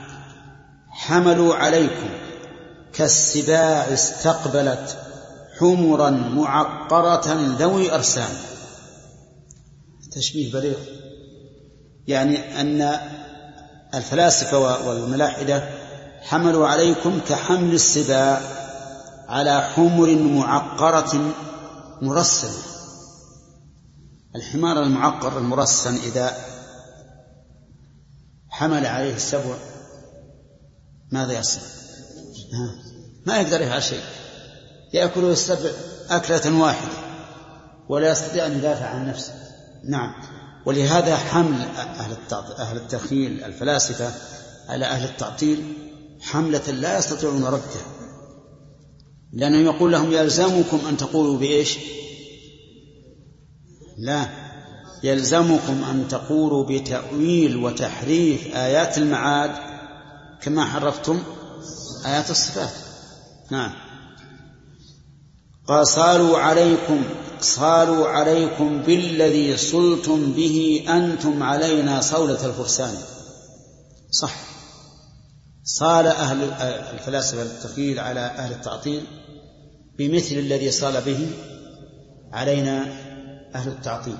حملوا عليكم. كالسباع استقبلت حمرا معقرة ذوي أرسام. تشبيه بليغ يعني أن الفلاسفة والملاحدة حملوا عليكم كحمل السباع. على حمر معقرة مرسمة الحمار المعقر المرسم إذا حمل عليه السبع ماذا يصنع؟ ما يقدر يفعل شيء. يأكل السبع أكلة واحدة ولا يستطيع أن يدافع عن نفسه. نعم. ولهذا حمل أهل أهل التخيل الفلاسفة على أهل التعطيل حملة لا يستطيعون ردها. لأنه يقول لهم يلزمكم أن تقولوا بإيش؟ لا. يلزمكم أن تقولوا بتأويل وتحريف آيات المعاد كما حرفتم آيات الصفات. نعم. قال صالوا عليكم صالوا عليكم بالذي صلتم به أنتم علينا صولة الفرسان. صح. صال أهل الفلاسفة التخيل على أهل التعطيل بمثل الذي صال به علينا أهل التعطيل.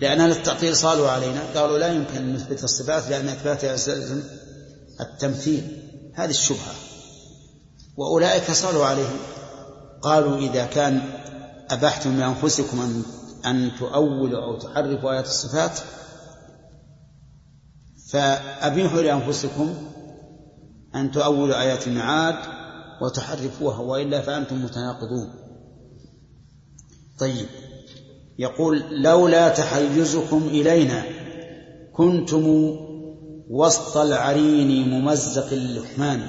لأن أهل التعطيل صالوا علينا قالوا لا يمكن أن نثبت الصفات لأن إثباتها يستلزم التمثيل. هذه الشبهة. وأولئك صالوا عليهم. قالوا إذا كان أبحتم لأنفسكم أن أن تؤولوا أو تحرفوا آيات الصفات فأبيحوا لأنفسكم أن تؤولوا آيات المعاد وتحرفوها وإلا فأنتم متناقضون. طيب. يقول لولا تحيزكم إلينا كنتم وسط العرين ممزق اللحمان.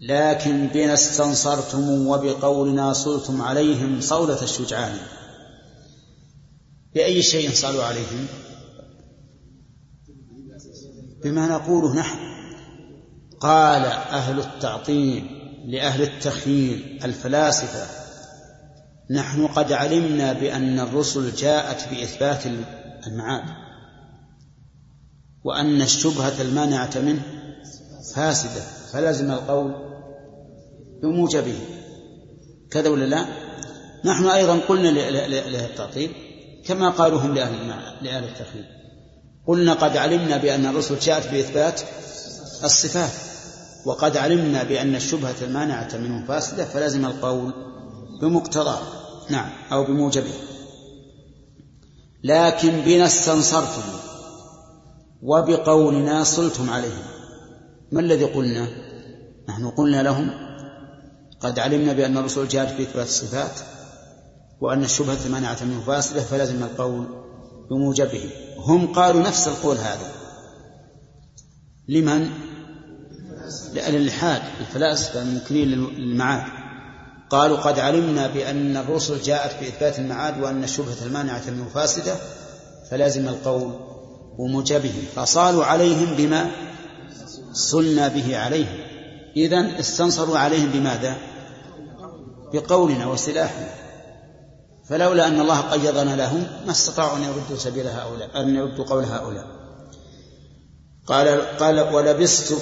لكن بنا استنصرتم وبقولنا صلتم عليهم صولة الشجعان. بأي شيء صالوا عليهم؟ بما نقوله نحن. قال أهل التعطيل لأهل التخييل الفلاسفة نحن قد علمنا بأن الرسل جاءت بإثبات المعاد وأن الشبهة المانعة منه فاسدة فلزم القول بموجبه كذا ولا لا؟ نحن أيضا قلنا لأهل التعطيل كما قالوا هم لأهل لأهل التخيل قلنا قد علمنا بأن الرسل جاءت بإثبات الصفات وقد علمنا بأن الشبهة المانعة منه فاسدة فلزم القول بمقتضاه نعم أو بموجبه. لكن بنا استنصرتم وبقولنا صلتم عليهم. ما الذي قلنا؟ نحن قلنا لهم قد علمنا بأن الرسول جاءت في إثبات الصفات وأن الشبهة منعت منه فاسدة فلزم القول بموجبه. هم قالوا نفس القول هذا. لمن؟ لأهل الإلحاد الفلاسفة المنكرين للمعاد قالوا قد علمنا بأن الرسل جاءت بإثبات المعاد وأن الشبهة المانعة منه فاسدة فلازم القول بموجبه فصالوا عليهم بما صلنا به عليهم. إذن استنصروا عليهم بماذا؟ بقولنا وسلاحنا. فلولا أن الله قيضنا لهم ما استطاعوا أن يردوا سبيل هؤلاء أن يردوا قول هؤلاء. قال قال ولبست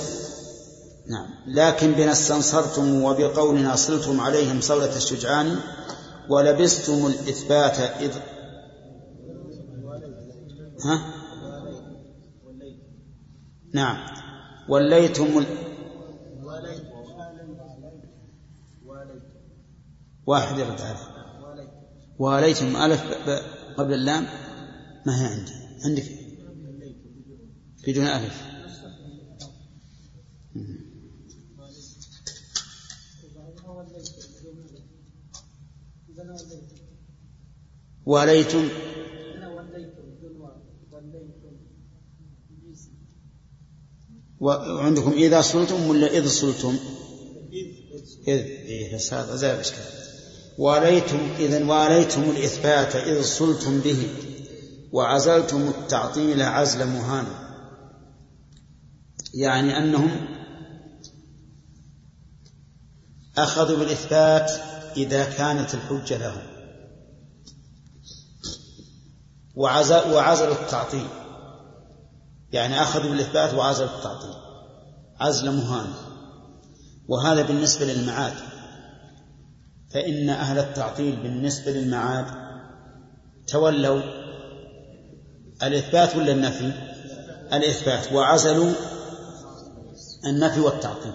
نعم. لكن بنا استنصرتم وبقولنا صلتم عليهم صولة الشجعان ولبستم الإثبات إذ ها؟ نعم. وليتم ال... واحد يرد عليه واليتم ألف قبل اللام؟ ما هي عندي. عندك؟ بدون ألف. وليتم. وعندكم إذا صلتم ولا إذ صلتم إذ. إيه زي الإشكال واليتم إذا واليتم الإثبات إذ صلتم به وعزلتم التعطيل عزل مهان. يعني أنهم أخذوا بالإثبات إذا كانت الحجة لهم. وعزلوا التعطيل. يعني أخذوا بالإثبات وعزلوا التعطيل. عزل مهان. وهذا بالنسبة للمعاد. فإن أهل التعطيل بالنسبة للمعاد تولوا الإثبات ولا النفي؟ الإثبات. وعزلوا النفي والتعطيل.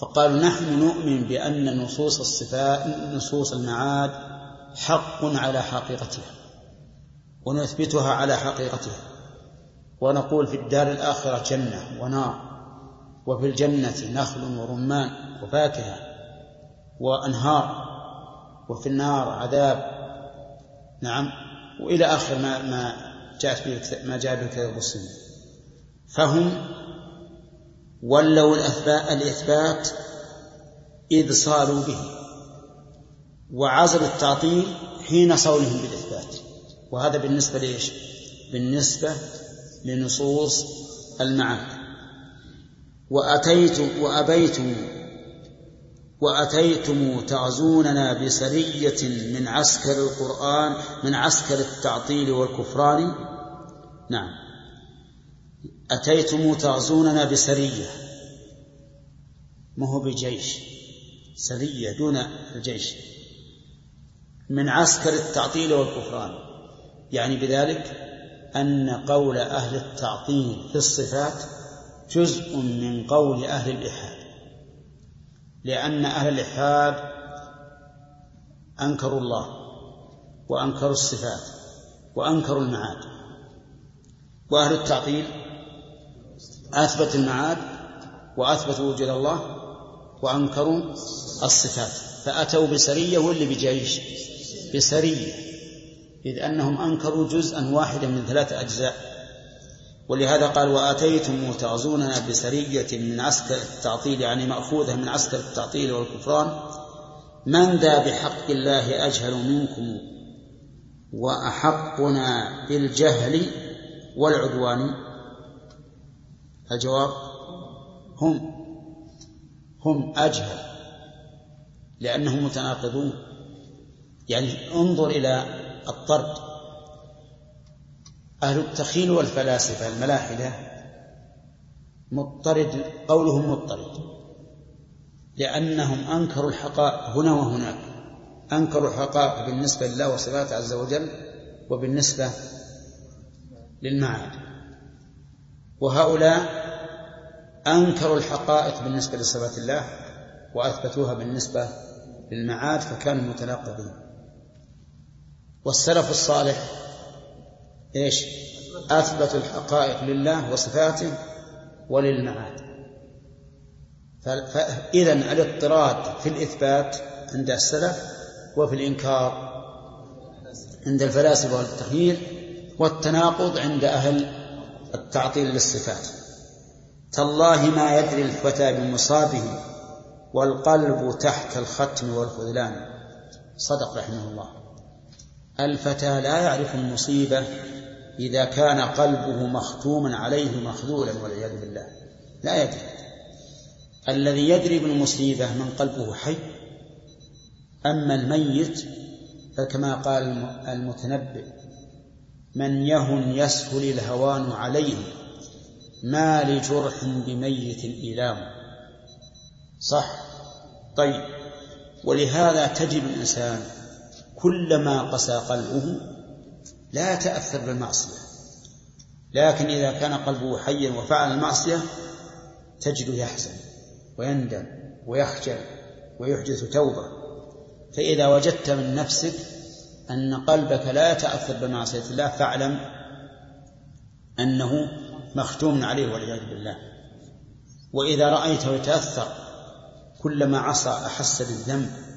فقالوا نحن نؤمن بأن نصوص الصفات نصوص المعاد حق على حقيقتها. ونثبتها على حقيقتها. ونقول في الدار الآخرة جنة ونار وفي الجنة نخل ورمان وفاكهة وأنهار وفي النار عذاب. نعم. وإلى آخر ما ما جاءت به ما جاء به الكتاب والسنة. فهم ولوا الإثبات إذ صاروا به وعزلوا التعطيل حين صولهم بالإثبات. وهذا بالنسبة لإيش؟ بالنسبة لنصوص المعاد وأتيت وأبيتم وأتيتم تعزوننا بسرية من عسكر القرآن من عسكر التعطيل والكفران؟ نعم. أتيتم تعزوننا بسرية. ما هو بجيش سرية دون الجيش. من عسكر التعطيل والكفران. يعني بذلك أن قول أهل التعطيل في الصفات جزء من قول أهل الإلحاد لأن أهل الإلحاد أنكروا الله وأنكروا الصفات وأنكروا المعاد. وأهل التعطيل أثبت المعاد وأثبتوا وجود الله وأنكروا الصفات فأتوا بسرية واللي بجيش؟ بسرية. إذ أنهم أنكروا جزءا واحدا من ثلاثة أجزاء. ولهذا قال وآتيتم تعزوننا بسرية من عسكر التعطيل يعني مأخوذة من عسكر التعطيل والكفران. من ذا بحق الله أجهل منكم وأحقنا بالجهل والعدوان؟ الجواب هم هم أجهل لأنهم متناقضون. يعني انظر إلى الطرد. أهل التخيل والفلاسفة الملاحدة مضطرد قولهم مضطرد. لأنهم أنكروا الحقائق هنا وهناك. أنكروا الحقائق بالنسبة لله وصفاته عز وجل وبالنسبة للمعاد. وهؤلاء أنكروا الحقائق بالنسبة لصفات الله وأثبتوها بالنسبة للمعاد فكانوا متناقضين. والسلف الصالح إيش؟ أثبتوا الحقائق لله وصفاته وللمعاد. فاذا الاضطراد في الإثبات عند السلف وفي الإنكار عند الفلاسفة والتخيير والتناقض عند أهل التعطيل للصفات. تالله ما يدري الفتى بمصابه والقلب تحت الختم والخذلان. صدق رحمه الله. الفتى لا يعرف المصيبة إذا كان قلبه مختوما عليه مخذولا والعياذ بالله. لا يدري. الذي يدري بالمصيبة من قلبه حي. أما الميت فكما قال المتنبئ من يهن يسهل الهوان عليه ما لجرح بميت إيلام. صح. طيب. ولهذا تجد الإنسان كلما قسى قلبه لا يتأثر بالمعصية. لكن إذا كان قلبه حيا وفعل المعصية تجده يحزن ويندم ويخجل ويحدث توبة. فإذا وجدت من نفسك أن قلبك لا يتأثر بمعصية الله فاعلم أنه مختوم عليه والعياذ بالله. وإذا رأيته يتأثر كلما عصى أحس بالذنب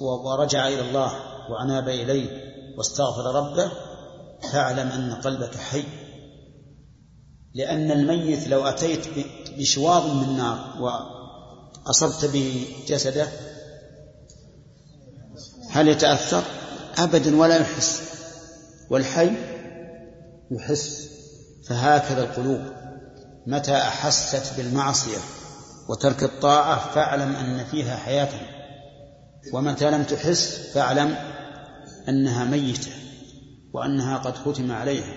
ورجع إلى الله وأناب إليه واستغفر ربه فاعلم أن قلبك حي. لأن الميت لو أتيت بشواظ من نار وأصبت به جسده هل يتأثر؟ أبدا ولا يحس. والحي يحس. فهكذا القلوب. متى أحست بالمعصية وترك الطاعة فاعلم أن فيها حياة. ومتى لم تحس فاعلم أنها ميتة وأنها قد ختم عليها.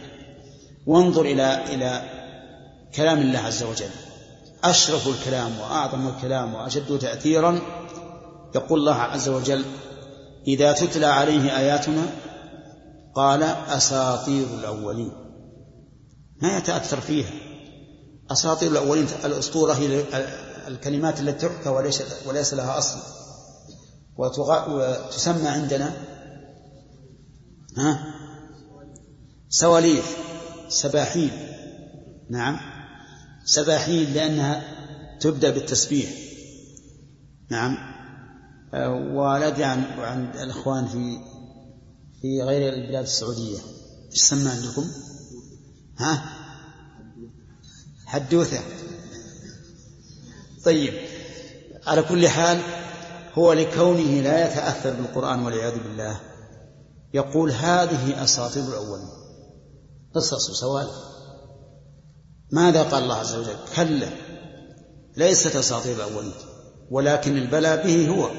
وانظر إلى إلى كلام الله عز وجل. أشرف الكلام وأعظم الكلام وأشد تأثيرا يقول الله عز وجل إذا تتلى عليه آياتنا قال أساطير الأولين. ما يتأثر فيها. أساطير الأولين الأسطورة هي الكلمات التي تحكى وليس, لها أصل. وتسمى عندنا ها؟ سواليف سباحين نعم. سباحين لأنها تبدأ بالتسبيح. نعم. وندري عن عند الإخوان في في غير البلاد السعودية. إيش سمى عندكم؟ ها؟ حدوثة. طيب. على كل حال هو لكونه لا يتأثر بالقرآن والعياذ بالله. يقول هذه أساطير الأولين. قصص وسوالف ماذا قال الله عز وجل؟ كلا ليست أساطير الأولين. ولكن البلاء به هو.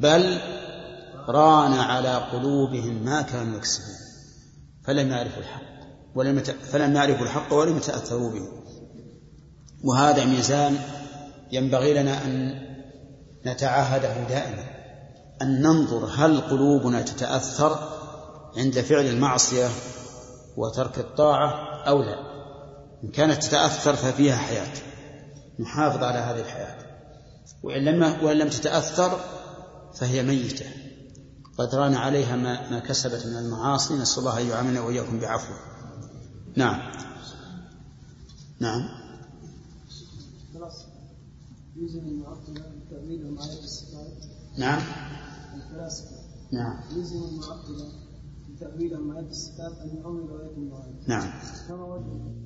بل ران على قلوبهم ما كانوا يكسبون. فلم يعرفوا الحق. ولم فلم يعرفوا الحق ولم يتأثروا به. وهذا ميزان ينبغي لنا أن نتعاهده دائما. أن ننظر هل قلوبنا تتأثر عند فعل المعصية وترك الطاعة أو لا. إن كانت تتأثر ففيها حياة. نحافظ على هذه الحياة. وإن لم وإن لم تتأثر فهي ميتة. قد ران عليها ما, ما كسبت من المعاصي. نسأل الله أن يعاملنا وإياكم بعفوه. نعم. نعم. نعم. الفلاسفة. نعم. يلزم المعطلة تأويل ما الصفات أن يؤول آيات الله. نعم. كما وجد.